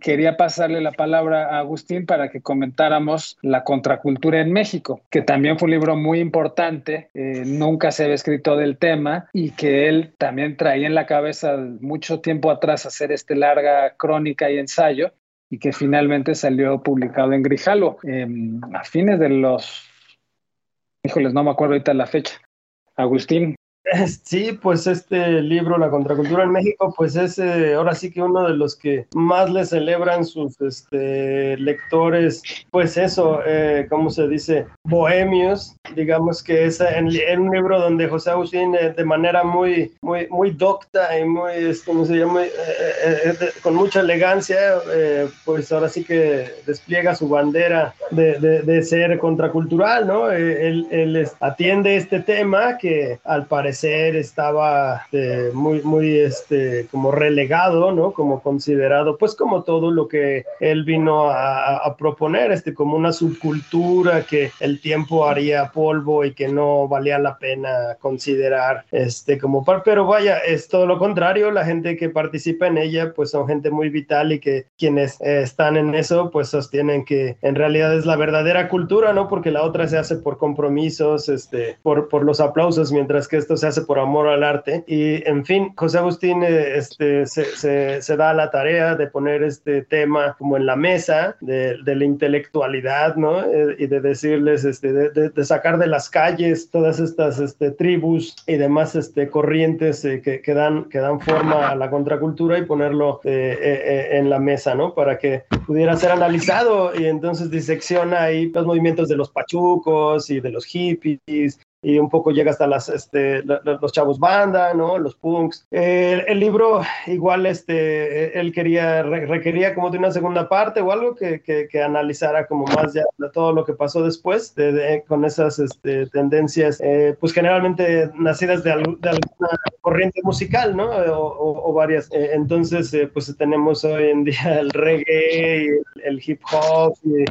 quería pasarle la palabra a Agustín para que comentáramos la contracultura en México, que también fue un libro muy importante, eh, nunca se había escrito del tema y que él también traía en la cabeza mucho tiempo atrás hacer este larga crónica y ensayo y que finalmente salió publicado en Grijalo a fines de los, híjoles, no me acuerdo ahorita la fecha. Agustín, Sí, pues este libro, La Contracultura en México, pues es eh, ahora sí que uno de los que más le celebran sus este, lectores, pues eso, eh, ¿cómo se dice? Bohemios, digamos que es en, un libro donde José Agustín eh, de manera muy, muy, muy docta y muy, ¿cómo se llama? con mucha elegancia, pues ahora sí que despliega su bandera de, de, ser contracultural, ¿no? él, él atiende este tema que al parecer estaba este, muy, muy este, como relegado, ¿no? Como considerado, pues como todo lo que él vino a, proponer, este, como una subcultura que el tiempo haría polvo y que no valía la pena considerar, este, como par, pero vaya, es todo lo contrario, la gente que participa en ella, pues son gente muy vital y que quienes eh, están en eso, pues sostienen que en realidad es la verdadera cultura, ¿no? Porque la otra se hace por compromisos, este, por, por los aplausos, mientras que esto se hace por amor al arte. Y en fin, José Agustín eh, este, se, se, da la tarea de poner este tema como en la mesa de, de la intelectualidad, ¿no? Eh, y de decirles, este, de, de, sacar de las calles todas estas este, tribus y demás este, corrientes eh, que, que, dan, que dan forma a la contracultura y ponerlo en la mesa, ¿no? Para que pudiera ser analizado y entonces disecciona ahí los movimientos de los pachucos y de los hippies y un poco llega hasta las, este, los chavos banda, ¿no? Los punks. el libro igual, este, él quería, requería como de una segunda parte o algo que, que, analizara como más ya todo lo que pasó después de, con esas este, tendencias, eh, pues generalmente nacidas de, alguna corriente musical, ¿no? O, varias. Eh, entonces, eh, pues tenemos hoy en día el reggae, el, el hip hop y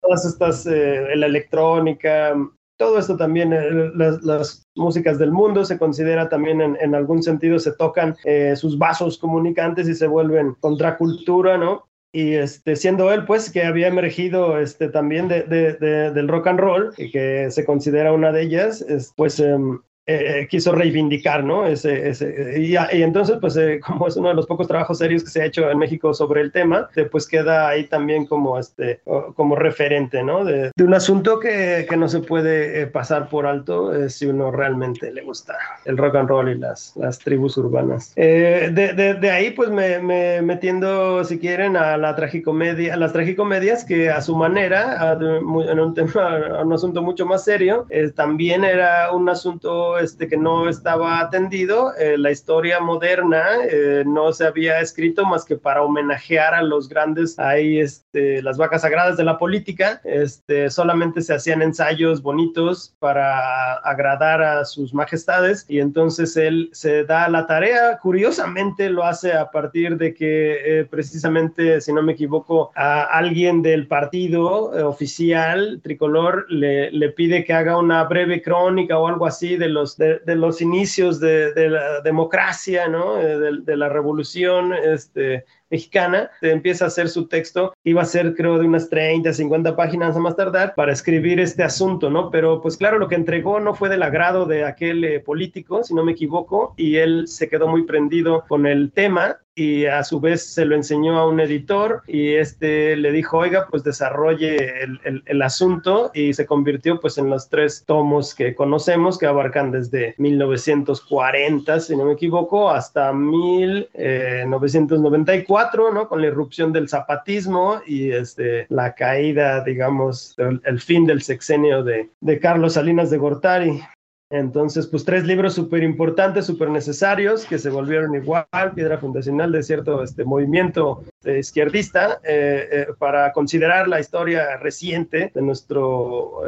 todas estas, la electrónica, todo esto también, eh, las, músicas del mundo se considera también en, algún sentido, se tocan eh, sus vasos comunicantes y se vuelven contracultura, ¿no? Y este, siendo él, pues, que había emergido este, también de, del rock and roll, que se considera una de ellas, pues em, eh, quiso reivindicar, ¿no? Ese, ese y, y, entonces, pues, eh, como es uno de los pocos trabajos serios que se ha hecho en México sobre el tema, eh, pues queda ahí también como, este, como referente, ¿no? De, de un asunto que, que, no se puede pasar por alto si uno realmente le gusta el rock and roll y las, las tribus urbanas. de, de, de, ahí, pues, me, me, metiendo, si quieren, a la tragicomedia, a las tragicomedias que a su manera, en un tema, un asunto mucho más serio, también era un asunto este, que no estaba atendido. Eh, la historia moderna eh, no se había escrito más que para homenajear a los grandes, ahí este, las vacas sagradas de la política. Este, solamente se hacían ensayos bonitos para agradar a sus majestades y entonces él se da la tarea, curiosamente lo hace a partir de que eh, precisamente, si no me equivoco, a alguien del partido oficial tricolor le, le pide que haga una breve crónica o algo así de los de, los inicios de, la democracia, ¿no? Eh, de, la revolución este, mexicana, empieza a hacer su texto, iba a ser creo de unas 30, 50 páginas a más tardar para escribir este asunto, ¿no? Pero pues claro, lo que entregó no fue del agrado de aquel eh, político, si no me equivoco, y él se quedó muy prendido con el tema y a su vez se lo enseñó a un editor y este le dijo, oiga, pues desarrolle el, el, asunto y se convirtió pues en los tres tomos que conocemos que abarcan desde 1940, si no me equivoco, hasta 1994, ¿no? Con la irrupción del zapatismo y este, la caída, digamos, el, fin del sexenio de, Carlos Salinas de Gortari. Entonces, pues tres libros súper importantes, súper necesarios, que se volvieron igual, piedra fundacional de cierto este, movimiento izquierdista, eh, eh, para considerar la historia reciente de nuestro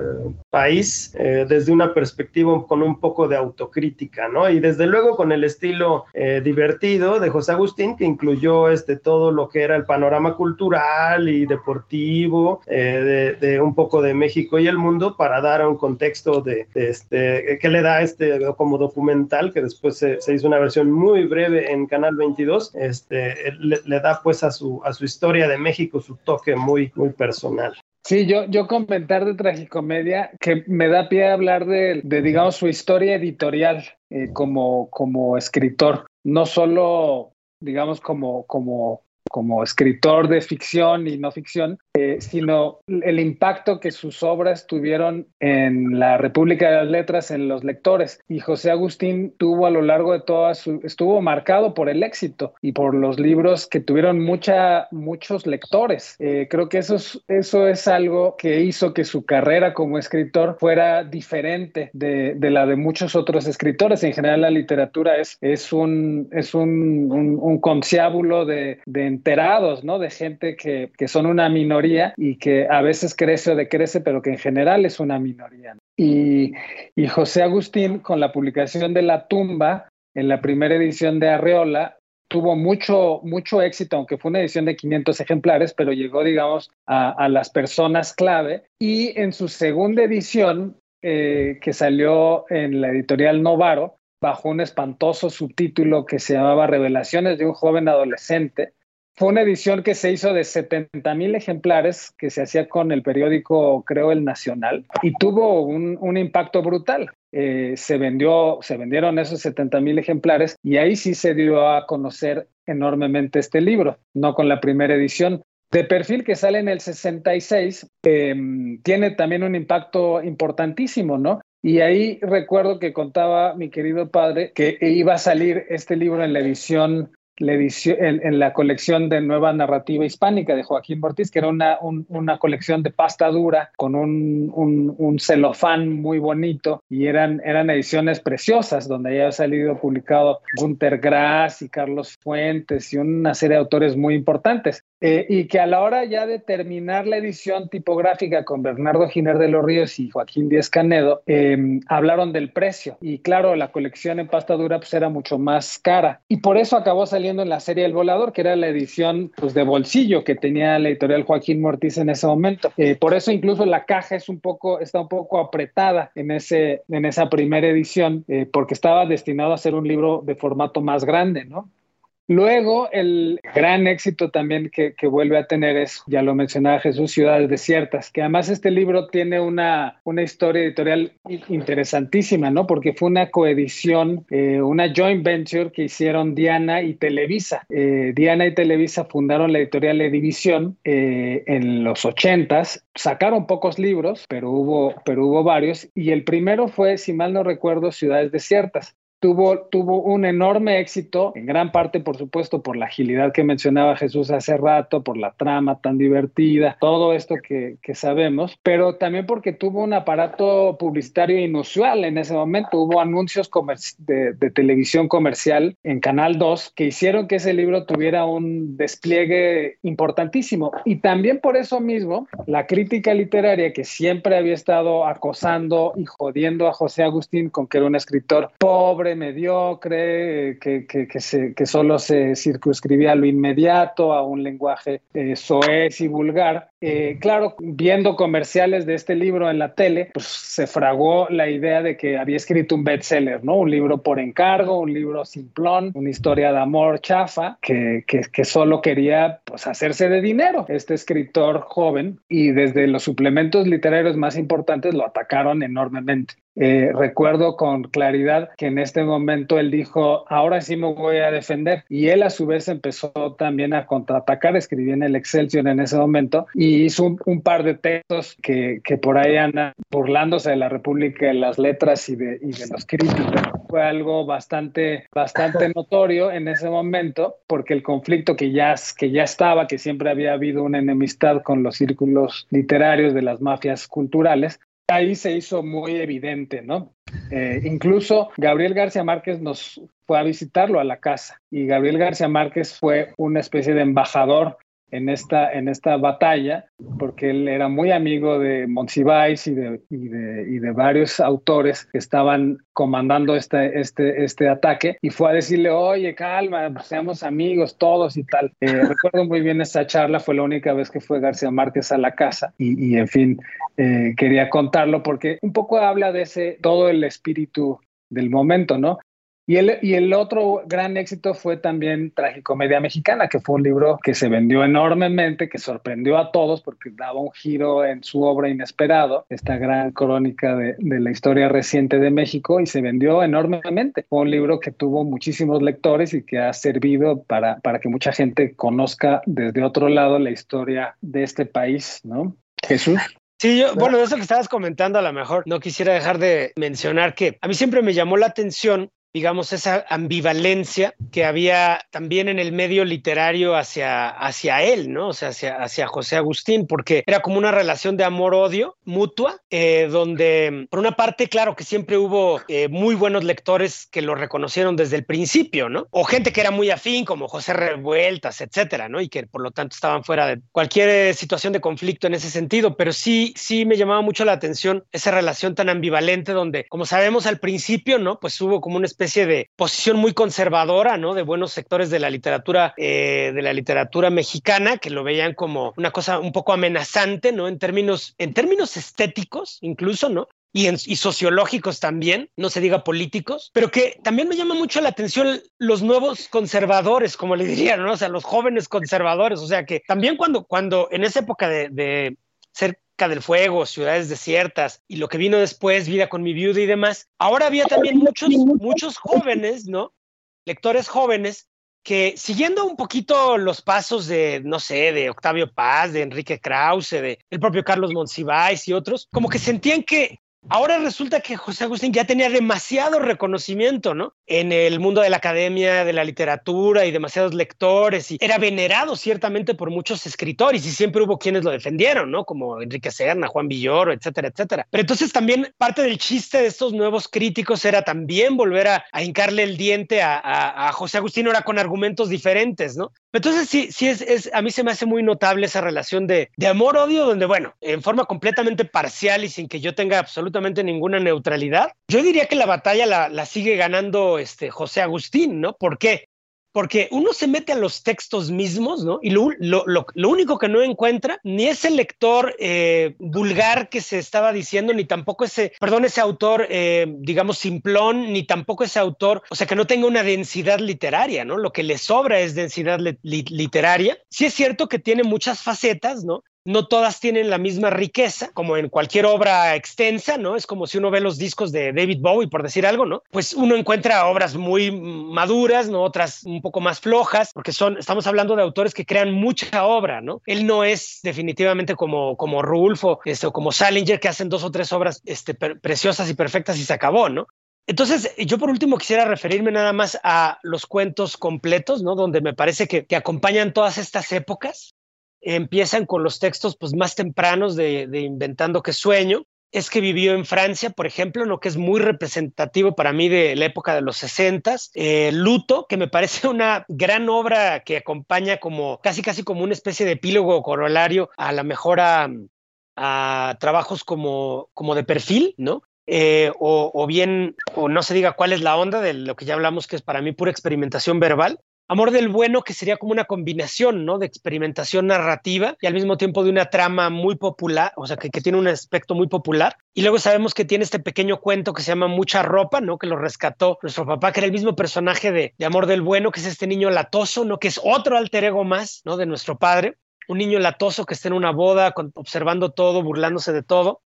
país desde una perspectiva con un poco de autocrítica, ¿no? Y desde luego con el estilo divertido de José Agustín, que incluyó este, todo lo que era el panorama cultural y deportivo de, un poco de México y el mundo para dar un contexto de, de este, que le da este como documental, que después se, hizo una versión muy breve en Canal 22, este, le, da pues a su, a su historia de México su toque muy, muy personal. Sí, yo, yo comentar de Tragicomedia que me da pie a hablar de, de digamos, su historia editorial eh, como, como escritor, no solo, digamos, como, como como escritor de ficción y no ficción, eh, sino el impacto que sus obras tuvieron en la República de las Letras, en los lectores. Y José Agustín tuvo a lo largo de toda su, estuvo marcado por el éxito y por los libros que tuvieron mucha, muchos lectores. Eh, creo que eso es, eso es algo que hizo que su carrera como escritor fuera diferente de, de la de muchos otros escritores. En general la literatura es, es un, es un, un, un conciábulo de, de enterados, ¿no? De gente que, que, son una minoría y que a veces crece o decrece, pero que en general es una minoría. Y, y José Agustín, con la publicación de La tumba, en la primera edición de Arreola, tuvo mucho, mucho éxito, aunque fue una edición de 500 ejemplares, pero llegó, digamos, a, a las personas clave. Y en su segunda edición, eh, que salió en la editorial Novaro, bajo un espantoso subtítulo que se llamaba Revelaciones de un joven adolescente, fue una edición que se hizo de 70 mil ejemplares que se hacía con el periódico, creo, El Nacional, y tuvo un, impacto brutal. Eh, se vendió, se vendieron esos 70 mil ejemplares y ahí sí se dio a conocer enormemente este libro, no con la primera edición. De perfil que sale en el 66, em, tiene también un impacto importantísimo, ¿no? Y ahí recuerdo que contaba mi querido padre que iba a salir este libro en la edición la edición, en, la colección de Nueva Narrativa Hispánica de Joaquín Mortiz, que era una, una colección de pasta dura con un, un, celofán muy bonito y eran, eran ediciones preciosas donde había salido publicado Gunter Grass y Carlos Fuentes y una serie de autores muy importantes. Eh, y que a la hora ya de terminar la edición tipográfica con Bernardo Giner de los Ríos y Joaquín Díez Canedo, em, hablaron del precio. Y claro, la colección en pasta dura pues, era mucho más cara. Y por eso acabó saliendo en la serie El Volador, que era la edición pues, de bolsillo que tenía la editorial Joaquín Mortiz en ese momento. Eh, por eso incluso la caja es un poco, está un poco apretada en, ese, en esa primera edición, eh, porque estaba destinado a ser un libro de formato más grande, ¿no? Luego, el gran éxito también que, vuelve a tener es, ya lo mencionaba Jesús, Ciudades Desiertas, que además este libro tiene una, una historia editorial interesantísima, ¿no? Porque fue una coedición, eh, una joint venture que hicieron Diana y Televisa. Eh, Diana y Televisa fundaron la editorial Edivisión eh, en los ochentas, sacaron pocos libros, pero hubo, pero hubo varios, y el primero fue, si mal no recuerdo, Ciudades Desiertas tuvo, tuvo un enorme éxito, en gran parte, por supuesto, por la agilidad que mencionaba Jesús hace rato, por la trama tan divertida, todo esto que, que sabemos, pero también porque tuvo un aparato publicitario inusual en ese momento. Hubo anuncios de, de, televisión comercial en Canal 2 que hicieron que ese libro tuviera un despliegue importantísimo. Y también por eso mismo, la crítica literaria que siempre había estado acosando y jodiendo a José Agustín con que era un escritor pobre, mediocre, que, que, solo se circunscribía a lo inmediato, a un lenguaje eh, soez y vulgar. Eh, claro, viendo comerciales de este libro en la tele, pues se fragó la idea de que había escrito un bestseller, ¿no? Un libro por encargo, un libro simplón, una historia de amor chafa, que, que, solo quería pues, hacerse de dinero. Este escritor joven y desde los suplementos literarios más importantes lo atacaron enormemente. Eh, recuerdo con claridad que en este momento él dijo, ahora sí me voy a defender. Y él a su vez empezó también a contraatacar, escribía en el Excelsior en ese momento y hizo un, par de textos que, que, por ahí andan burlándose de la República de las Letras y de, y de los críticos. Fue algo bastante, bastante notorio en ese momento porque el conflicto que ya, que ya estaba, que siempre había habido una enemistad con los círculos literarios de las mafias culturales, ahí se hizo muy evidente, ¿no? Eh, incluso Gabriel García Márquez nos fue a visitarlo a la casa y Gabriel García Márquez fue una especie de embajador en esta, en esta batalla, porque él era muy amigo de Monsiváis y de, y de, y de varios autores que estaban comandando este, este, este ataque, y fue a decirle, oye, calma, pues, seamos amigos todos y tal. Eh, recuerdo muy bien esta charla, fue la única vez que fue García Márquez a la casa, y, y en fin, eh, quería contarlo porque un poco habla de ese, todo el espíritu del momento, ¿no? Y el, y el otro gran éxito fue también Tragicomedia Mexicana, que fue un libro que se vendió enormemente, que sorprendió a todos porque daba un giro en su obra inesperado, esta gran crónica de, de la historia reciente de México, y se vendió enormemente. Fue un libro que tuvo muchísimos lectores y que ha servido para, para que mucha gente conozca desde otro lado la historia de este país, ¿no? Jesús. Sí, yo, bueno, de eso que estabas comentando, a lo mejor no quisiera dejar de mencionar que a mí siempre me llamó la atención digamos, esa ambivalencia que había también en el medio literario hacia, hacia él, ¿no? O sea, hacia, hacia José Agustín, porque era como una relación de amor-odio mutua, eh, donde, por una parte, claro que siempre hubo eh, muy buenos lectores que lo reconocieron desde el principio, ¿no? O gente que era muy afín, como José Revueltas, etcétera, ¿no? Y que por lo tanto estaban fuera de cualquier eh, situación de conflicto en ese sentido, pero sí, sí me llamaba mucho la atención esa relación tan ambivalente donde, como sabemos al principio, ¿no? Pues hubo como una especie de posición muy conservadora, ¿no? De buenos sectores de la literatura, eh, de la literatura mexicana, que lo veían como una cosa un poco amenazante, ¿no? En términos, en términos estéticos, incluso, ¿no? y, sociológicos también, no se diga políticos, pero que también me llama mucho la atención los nuevos conservadores, como le dirían, ¿no? O sea, los jóvenes conservadores, o sea, que también cuando, cuando en esa época de, de del fuego, ciudades desiertas y lo que vino después, vida con mi viuda y demás, ahora había también muchos, muchos jóvenes, ¿no? Lectores jóvenes que siguiendo un poquito los pasos de, no sé, de Octavio Paz, de Enrique Krause, de el propio Carlos Monsiváis y otros, como que sentían que Ahora resulta que José Agustín ya tenía demasiado reconocimiento, ¿no? En el mundo de la academia, de la literatura y demasiados lectores y era venerado ciertamente por muchos escritores y siempre hubo quienes lo defendieron, ¿no? Como Enrique Serna, Juan Villoro, etcétera, etcétera. Pero entonces también parte del chiste de estos nuevos críticos era también volver a, hincarle el diente a, José Agustín ahora con argumentos diferentes, ¿no? Entonces sí, sí es, a mí se me hace muy notable esa relación de, de amor-odio donde, bueno, en forma completamente parcial y sin que yo tenga absolutamente absolutamente ninguna neutralidad. Yo diría que la batalla la, sigue ganando este José Agustín, ¿no? ¿Por qué? porque uno se mete a los textos mismos, ¿no? Y lo, único que no encuentra ni es el lector eh, vulgar que se estaba diciendo, ni tampoco ese, perdón, ese autor, eh, digamos, simplón, ni tampoco ese autor, o sea, que no tenga una densidad literaria, ¿no? Lo que le sobra es densidad literaria. Sí es cierto que tiene muchas facetas, ¿no? No todas tienen la misma riqueza, como en cualquier obra extensa, ¿no? Es como si uno ve los discos de David Bowie, por decir algo, ¿no? Pues uno encuentra obras muy maduras, ¿no? Otras un poco más flojas, porque son, estamos hablando de autores que crean mucha obra, ¿no? Él no es definitivamente como, como Rulfo este, o como Salinger, que hacen dos o tres obras este, preciosas y perfectas y se acabó, ¿no? Entonces, yo por último quisiera referirme nada más a los cuentos completos, ¿no? Donde me parece que, que acompañan todas estas épocas empiezan con los textos pues, más tempranos de, Inventando que sueño. Es que vivió en Francia, por ejemplo, lo que es muy representativo para mí de la época de los 60. Eh, Luto, que me parece una gran obra que acompaña como casi casi como una especie de epílogo corolario a la mejor a, trabajos como, como de perfil, ¿no? Eh, o, o, bien, o no se diga cuál es la onda de lo que ya hablamos, que es para mí pura experimentación verbal. Amor del Bueno, que sería como una combinación, ¿no? De experimentación narrativa y al mismo tiempo de una trama muy popular, o sea, que, tiene un aspecto muy popular. Y luego sabemos que tiene este pequeño cuento que se llama Mucha Ropa, ¿no? Que lo rescató nuestro papá, que era el mismo personaje de, de Amor del Bueno, que es este niño latoso, ¿no? Que es otro alter ego más, ¿no? De nuestro padre. Un niño latoso que está en una boda, observando todo, burlándose de todo.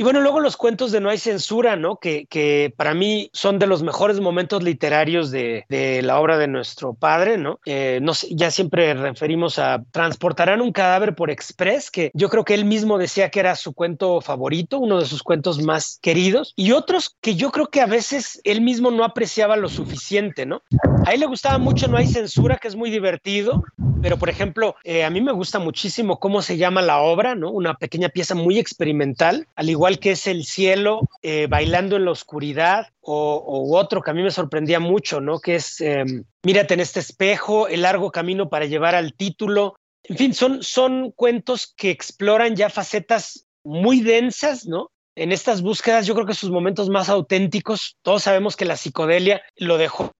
Y bueno, luego los cuentos de No hay censura, ¿no? Que, que para mí son de los mejores momentos literarios de, de la obra de nuestro padre, ¿no? Eh, no ya siempre referimos a Transportarán un cadáver por express, que yo creo que él mismo decía que era su cuento favorito, uno de sus cuentos más queridos, y otros que yo creo que a veces él mismo no apreciaba lo suficiente, ¿no? A él le gustaba mucho No hay censura, que es muy divertido, pero por ejemplo, eh, a mí me gusta muchísimo cómo se llama la obra, ¿no? Una pequeña pieza muy experimental, al igual que es el cielo eh, bailando en la oscuridad, o, otro que a mí me sorprendía mucho, ¿no? Que es em, Mírate en este espejo, el largo camino para llevar al título. En fin, son, son cuentos que exploran ya facetas muy densas, ¿no? En estas búsquedas, yo creo que sus momentos más auténticos, todos sabemos que la psicodelia lo dejó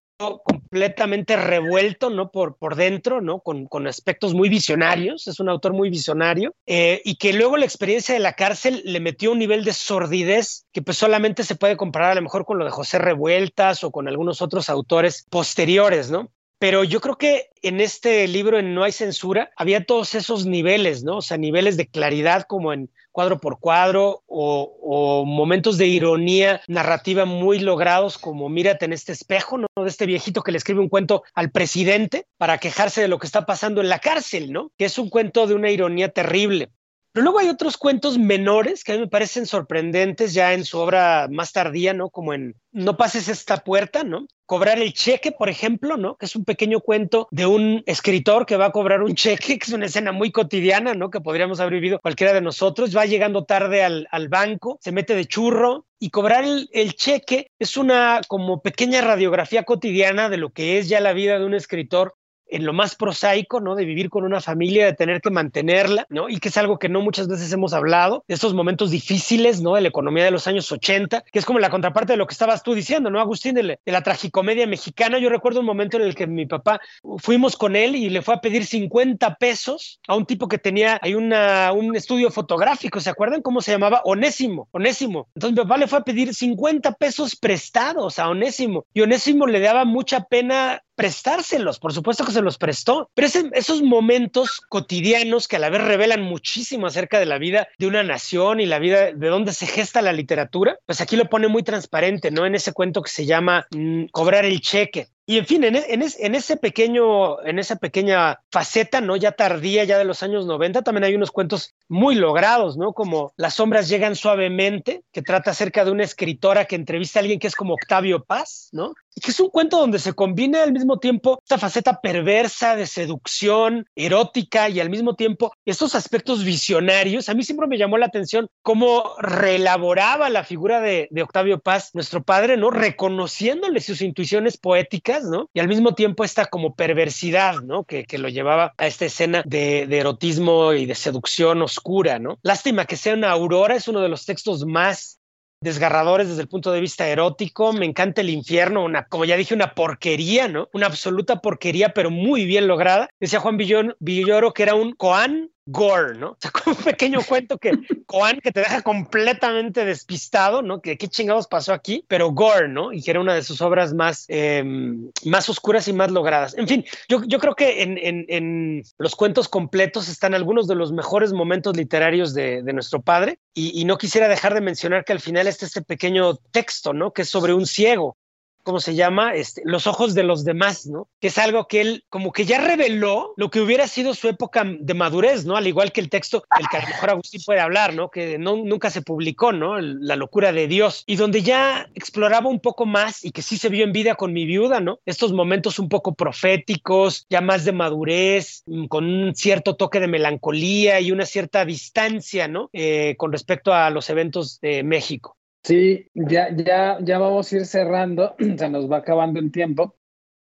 completamente revuelto, ¿no? Por, por dentro, ¿no? Con, con aspectos muy visionarios, es un autor muy visionario, eh, y que luego la experiencia de la cárcel le metió un nivel de sordidez que pues solamente se puede comparar a lo mejor con lo de José Revueltas o con algunos otros autores posteriores, ¿no? Pero yo creo que en este libro, en No hay censura, había todos esos niveles, ¿no? O sea, niveles de claridad como en cuadro por cuadro o, momentos de ironía narrativa muy logrados como mírate en este espejo, ¿no? De este viejito que le escribe un cuento al presidente para quejarse de lo que está pasando en la cárcel, ¿no? Que es un cuento de una ironía terrible. Pero luego hay otros cuentos menores que a mí me parecen sorprendentes ya en su obra más tardía, ¿no? Como en No pases esta puerta, ¿no? Cobrar el cheque, por ejemplo, ¿no? Que es un pequeño cuento de un escritor que va a cobrar un cheque, que es una escena muy cotidiana, ¿no? Que podríamos haber vivido cualquiera de nosotros. Va llegando tarde al, banco, se mete de churro, y cobrar el, el, cheque es una como pequeña radiografía cotidiana de lo que es ya la vida de un escritor en lo más prosaico, ¿no? De vivir con una familia, de tener que mantenerla, ¿no? Y que es algo que no muchas veces hemos hablado, de estos momentos difíciles, ¿no? De la economía de los años 80, que es como la contraparte de lo que estabas tú diciendo, ¿no, Agustín? De, la tragicomedia mexicana. Yo recuerdo un momento en el que mi papá fuimos con él y le fue a pedir 50 pesos a un tipo que tenía ahí un estudio fotográfico, ¿se acuerdan cómo se llamaba? Onésimo, Onésimo. Entonces mi papá le fue a pedir 50 pesos prestados a Onésimo y Onésimo le daba mucha pena prestárselos, por supuesto que se los prestó, pero esos momentos cotidianos que a la vez revelan muchísimo acerca de la vida de una nación y la vida de dónde se gesta la literatura, pues aquí lo pone muy transparente, ¿no? En ese cuento que se llama mm, Cobrar el cheque. Y en fin, en, en, ese pequeño, en esa pequeña faceta, ¿no? Ya tardía, ya de los años 90, también hay unos cuentos muy logrados, ¿no? Como Las sombras llegan suavemente, que trata acerca de una escritora que entrevista a alguien que es como Octavio Paz, ¿no? Que es un cuento donde se combina al mismo tiempo esta faceta perversa de seducción, erótica y al mismo tiempo estos aspectos visionarios. A mí siempre me llamó la atención cómo reelaboraba la figura de, de Octavio Paz, nuestro padre, ¿no? Reconociéndole sus intuiciones poéticas, ¿no? Y al mismo tiempo esta como perversidad, ¿no? Que, que lo llevaba a esta escena de, de erotismo y de seducción oscura, ¿no? Lástima que sea una aurora, es uno de los textos más desgarradores desde el punto de vista erótico. Me encanta el infierno, una, como ya dije, una porquería, ¿no? Una absoluta porquería, pero muy bien lograda. Decía Juan Villoro que era un Coan gore, ¿no? Un pequeño cuento que Coan que te deja completamente despistado, ¿no? Que qué chingados pasó aquí, pero gore, ¿no? Y que era una de sus obras más, em, más oscuras y más logradas. En fin, yo, yo creo que en, en, en, los cuentos completos están algunos de los mejores momentos literarios de, de nuestro padre y, y, no quisiera dejar de mencionar que al final está este pequeño texto, ¿no? Que es sobre un ciego ¿cómo se llama? Este, los ojos de los demás, ¿no? Que es algo que él como que ya reveló lo que hubiera sido su época de madurez, ¿no? Al igual que el texto el que a lo mejor Agustín puede hablar, ¿no? Que nunca se publicó, ¿no? La locura de Dios. Y donde ya exploraba un poco más y que sí se vio en vida con mi viuda, ¿no? Estos momentos un poco proféticos, ya más de madurez, mm, con un cierto toque de melancolía y una cierta distancia, ¿no? Eh, con respecto a los eventos de México. Sí, ya, ya, ya vamos a ir cerrando, se nos va acabando el tiempo.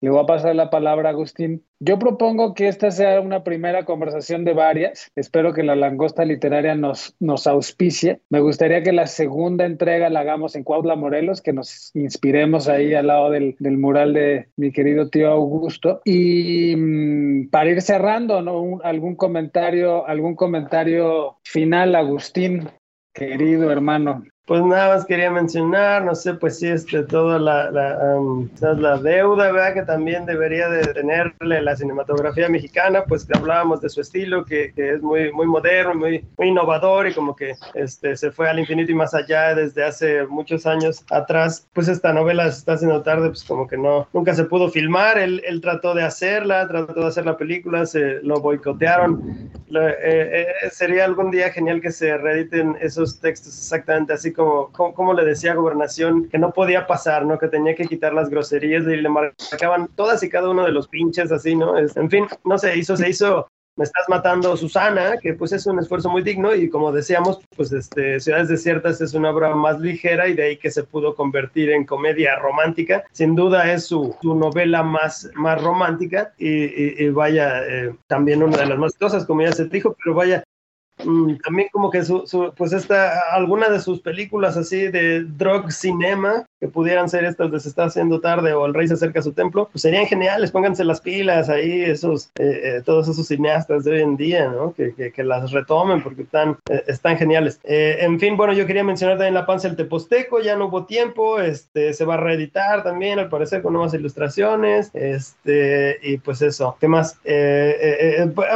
Le voy a pasar la palabra a Agustín. Yo propongo que esta sea una primera conversación de varias. Espero que la langosta literaria nos, nos auspicie. Me gustaría que la segunda entrega la hagamos en Cuautla, Morelos, que nos inspiremos ahí al lado del, del mural de mi querido tío Augusto. Y mmm, para ir cerrando, ¿no? Un, algún comentario, algún comentario final, Agustín, querido hermano. Pues nada más quería mencionar, no sé, pues sí, este, toda la, la, deuda, ¿verdad? Que también debería de tenerle la cinematografía mexicana, pues que hablábamos de su estilo, que, que, es muy, muy moderno, muy, muy innovador y como que este, se fue al infinito y más allá desde hace muchos años atrás. Pues esta novela se está haciendo tarde, pues como que no, nunca se pudo filmar, él, él trató de hacerla, trató de hacer la película, se lo boicotearon. Eh, eh, sería algún día genial que se reediten esos textos exactamente así como, como, le decía a Gobernación, que no podía pasar, ¿no? Que tenía que quitar las groserías y le marcaban todas y cada uno de los pinches así, ¿no? Es, en fin, no se hizo, se hizo me estás matando Susana, que pues es un esfuerzo muy digno y como decíamos, pues este, Ciudades Desiertas es una obra más ligera y de ahí que se pudo convertir en comedia romántica. Sin duda es su, su novela más, más romántica y, vaya, eh, también una de las más cosas, como ya se dijo, pero vaya, también como que su, su, pues esta, alguna de sus películas así de drug cinema, que pudieran ser estas de Se está haciendo tarde o El rey se acerca a su templo, pues serían geniales, pónganse las pilas ahí, esos, eh, eh, todos esos cineastas de hoy en día, ¿no? Que, que, que las retomen porque están, eh, están geniales. Eh, en fin, bueno, yo quería mencionar también La Panza del Teposteco, ya no hubo tiempo, este, se va a reeditar también, al parecer, con nuevas ilustraciones, este, y pues eso, ¿qué más?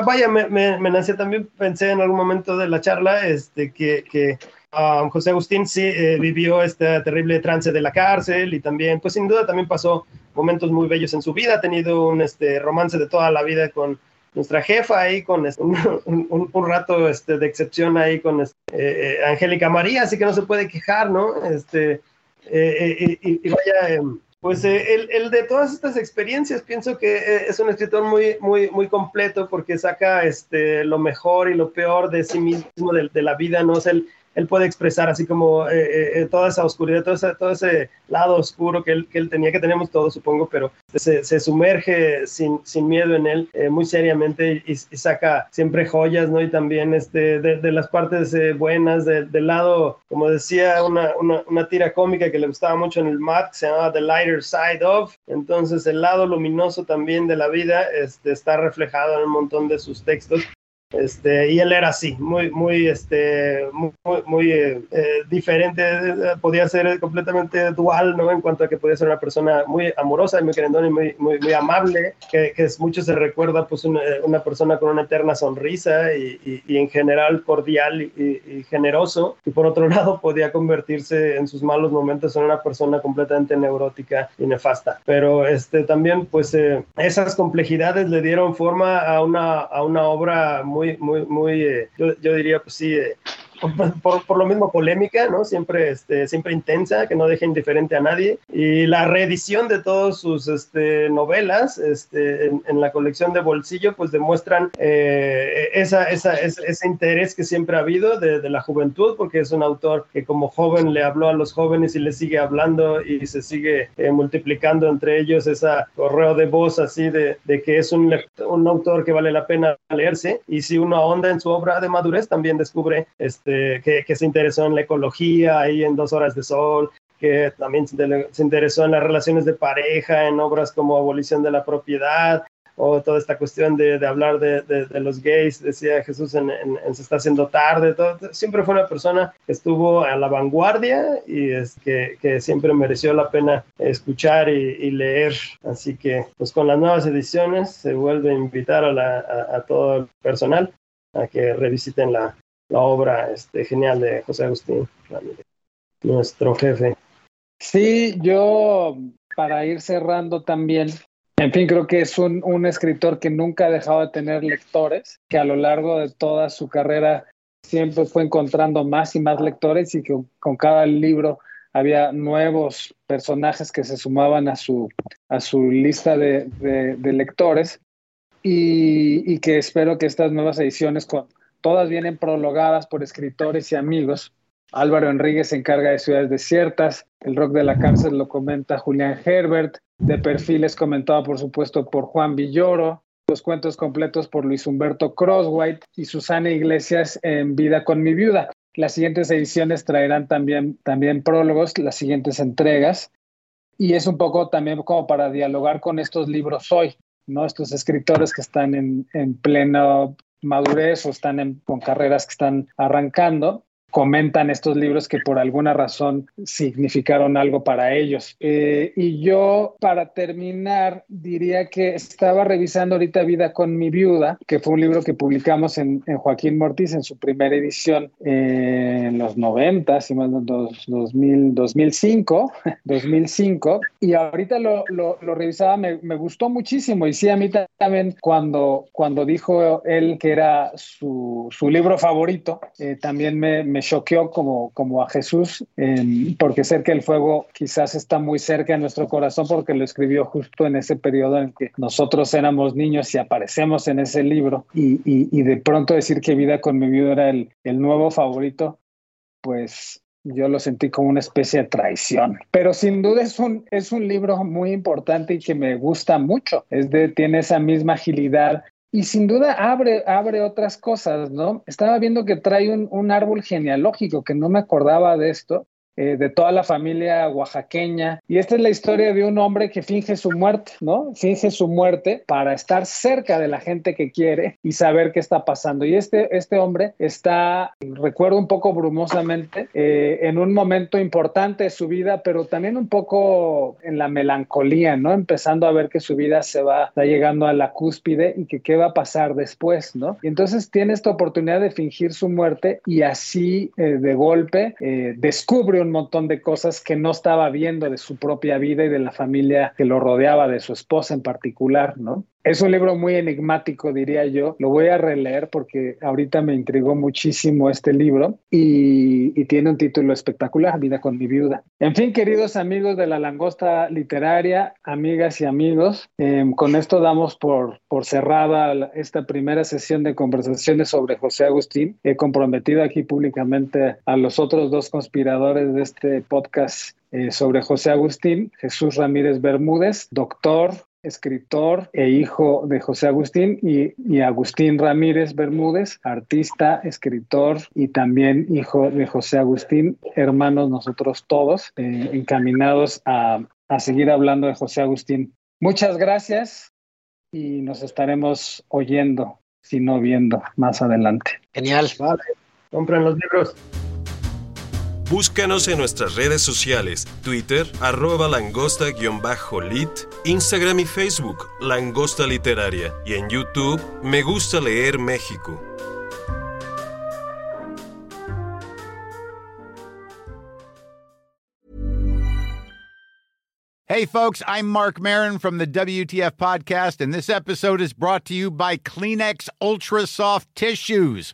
vaya, me, me, me también, pensé en algún momento momento de la charla este, que, que um, José Agustín sí eh, vivió este terrible trance de la cárcel y también, pues sin duda también pasó momentos muy bellos en su vida, ha tenido un este, romance de toda la vida con nuestra jefa ahí, con este, un, un, un, rato este, de excepción ahí con este, eh, Angélica María, así que no se puede quejar, ¿no? Este, eh, y, y, vaya... Pues eh, el, el, de todas estas experiencias pienso que eh, es un escritor muy, muy, muy completo porque saca este, lo mejor y lo peor de sí mismo, de, de la vida, ¿no? O sea, él, él puede expresar así como eh, eh, toda esa oscuridad, todo ese, lado oscuro que él, que tenía, que tenemos todos, supongo, pero se, sumerge sin, miedo en él muy seriamente y, saca siempre joyas, ¿no? Y también este, de, de las partes buenas, del lado, como decía, una, tira cómica que le gustaba mucho en el MAT, se llamaba The Lighter Side of, entonces el lado luminoso también de la vida este, está reflejado en un montón de sus textos este, y él era así, muy, muy, este, muy, muy eh, eh, diferente, podía ser completamente dual, ¿no? En cuanto a que podía ser una persona muy amorosa, muy querendona y muy, muy, amable, que, que es, mucho se recuerda, pues, una, persona con una eterna sonrisa y, y, en general cordial y, generoso. Y por otro lado, podía convertirse en sus malos momentos en una persona completamente neurótica y nefasta. Pero este, también, pues, eh, esas complejidades le dieron forma a una, a una obra muy muy, muy, muy, eh, yo, yo, diría, pues sí, eh, por, por, lo mismo polémica, ¿no? Siempre, este, siempre intensa, que no deja indiferente a nadie. Y la reedición de todas sus este, novelas este, en, en, la colección de bolsillo, pues demuestran eh, esa, esa, ese, interés que siempre ha habido de, de, la juventud, porque es un autor que como joven le habló a los jóvenes y le sigue hablando y se sigue eh, multiplicando entre ellos esa correo de voz así de, de que es un, un autor que vale la pena leerse. Y si uno ahonda en su obra de madurez, también descubre este, este, que, se interesó en la ecología, ahí en Dos Horas de Sol, que también se interesó en las relaciones de pareja, en obras como Abolición de la Propiedad, o toda esta cuestión de, hablar de, los gays, decía Jesús en, Se está haciendo tarde, todo, siempre fue una persona que estuvo a la vanguardia y es que, que siempre mereció la pena escuchar y, leer. Así que, pues con las nuevas ediciones se vuelve a invitar a, a todo el personal a que revisiten la, la obra este, genial de José Agustín nuestro jefe. Sí, yo para ir cerrando también, en fin, creo que es un, un, escritor que nunca ha dejado de tener lectores, que a lo largo de toda su carrera siempre fue encontrando más y más lectores y que con cada libro había nuevos personajes que se sumaban a su, a su lista de, de, lectores y, y, que espero que estas nuevas ediciones con, Todas vienen prologadas por escritores y amigos. Álvaro Enríguez se encarga de Ciudades Desiertas, el rock de la cárcel lo comenta Julián Herbert, de perfiles comentado por supuesto por Juan Villoro, los cuentos completos por Luis Humberto Crosswhite y Susana Iglesias en Vida con mi viuda. Las siguientes ediciones traerán también, también prólogos, las siguientes entregas, y es un poco también como para dialogar con estos libros hoy, ¿no? Estos escritores que están en, en pleno madurez o están con carreras que están arrancando comentan estos libros que por alguna razón significaron algo para ellos. Eh, y yo, para terminar, diría que estaba revisando ahorita Vida con mi viuda, que fue un libro que publicamos en, Joaquín Mortis en su primera edición en los 90, si más no, 2000, 2005, 2005, y ahorita lo, lo, revisaba, me, me, gustó muchísimo, y sí, a mí también cuando, cuando dijo él que era su, su libro favorito, eh, también me me choqueó como, como a Jesús, porque cerca el fuego quizás está muy cerca de nuestro corazón porque lo escribió justo en ese periodo en que nosotros éramos niños y aparecemos en ese libro y, y, de pronto decir que Vida con mi vida era el, el nuevo favorito, pues yo lo sentí como una especie de traición. Pero sin duda es un, es un libro muy importante y que me gusta mucho. Es de, tiene esa misma agilidad y sin duda abre, abre otras cosas, ¿no? Estaba viendo que trae un, un árbol genealógico, que no me acordaba de esto, eh, de toda la familia oaxaqueña. Y esta es la historia de un hombre que finge su muerte, ¿no? Finge su muerte para estar cerca de la gente que quiere y saber qué está pasando. Y este, este hombre está, recuerdo un poco brumosamente, eh, en un momento importante de su vida, pero también un poco en la melancolía, ¿no? Empezando a ver que su vida se va, está llegando a la cúspide y que qué va a pasar después, ¿no? Y entonces tiene esta oportunidad de fingir su muerte y así eh, de golpe descubre un montón de cosas que no estaba viendo de su propia vida y de la familia que lo rodeaba, de su esposa en particular, ¿no? Es un libro muy enigmático, diría yo. Lo voy a releer porque ahorita me intrigó muchísimo este libro y, tiene un título espectacular, Vida con mi viuda. En fin, queridos amigos de la langosta literaria, amigas y amigos, em, con esto damos por, por cerrada esta primera sesión de conversaciones sobre José Agustín. He comprometido aquí públicamente a los otros dos conspiradores de este podcast eh, sobre José Agustín, Jesús Ramírez Bermúdez, doctor, escritor e hijo de José Agustín, y, Agustín Ramírez Bermúdez, artista, escritor y también hijo de José Agustín, hermanos nosotros todos, eh, encaminados a, a seguir hablando de José Agustín. Muchas gracias y nos estaremos oyendo, si no viendo, más adelante. Genial. Vale, compren los libros. Búscanos en nuestras redes sociales, Twitter, arroba langosta-lit, Instagram y Facebook, Langosta Literaria, y en YouTube, Me Gusta Leer México. Hey folks, I'm Mark Marin from the WTF Podcast, and this episode is brought to you by Kleenex Ultra Soft Tissues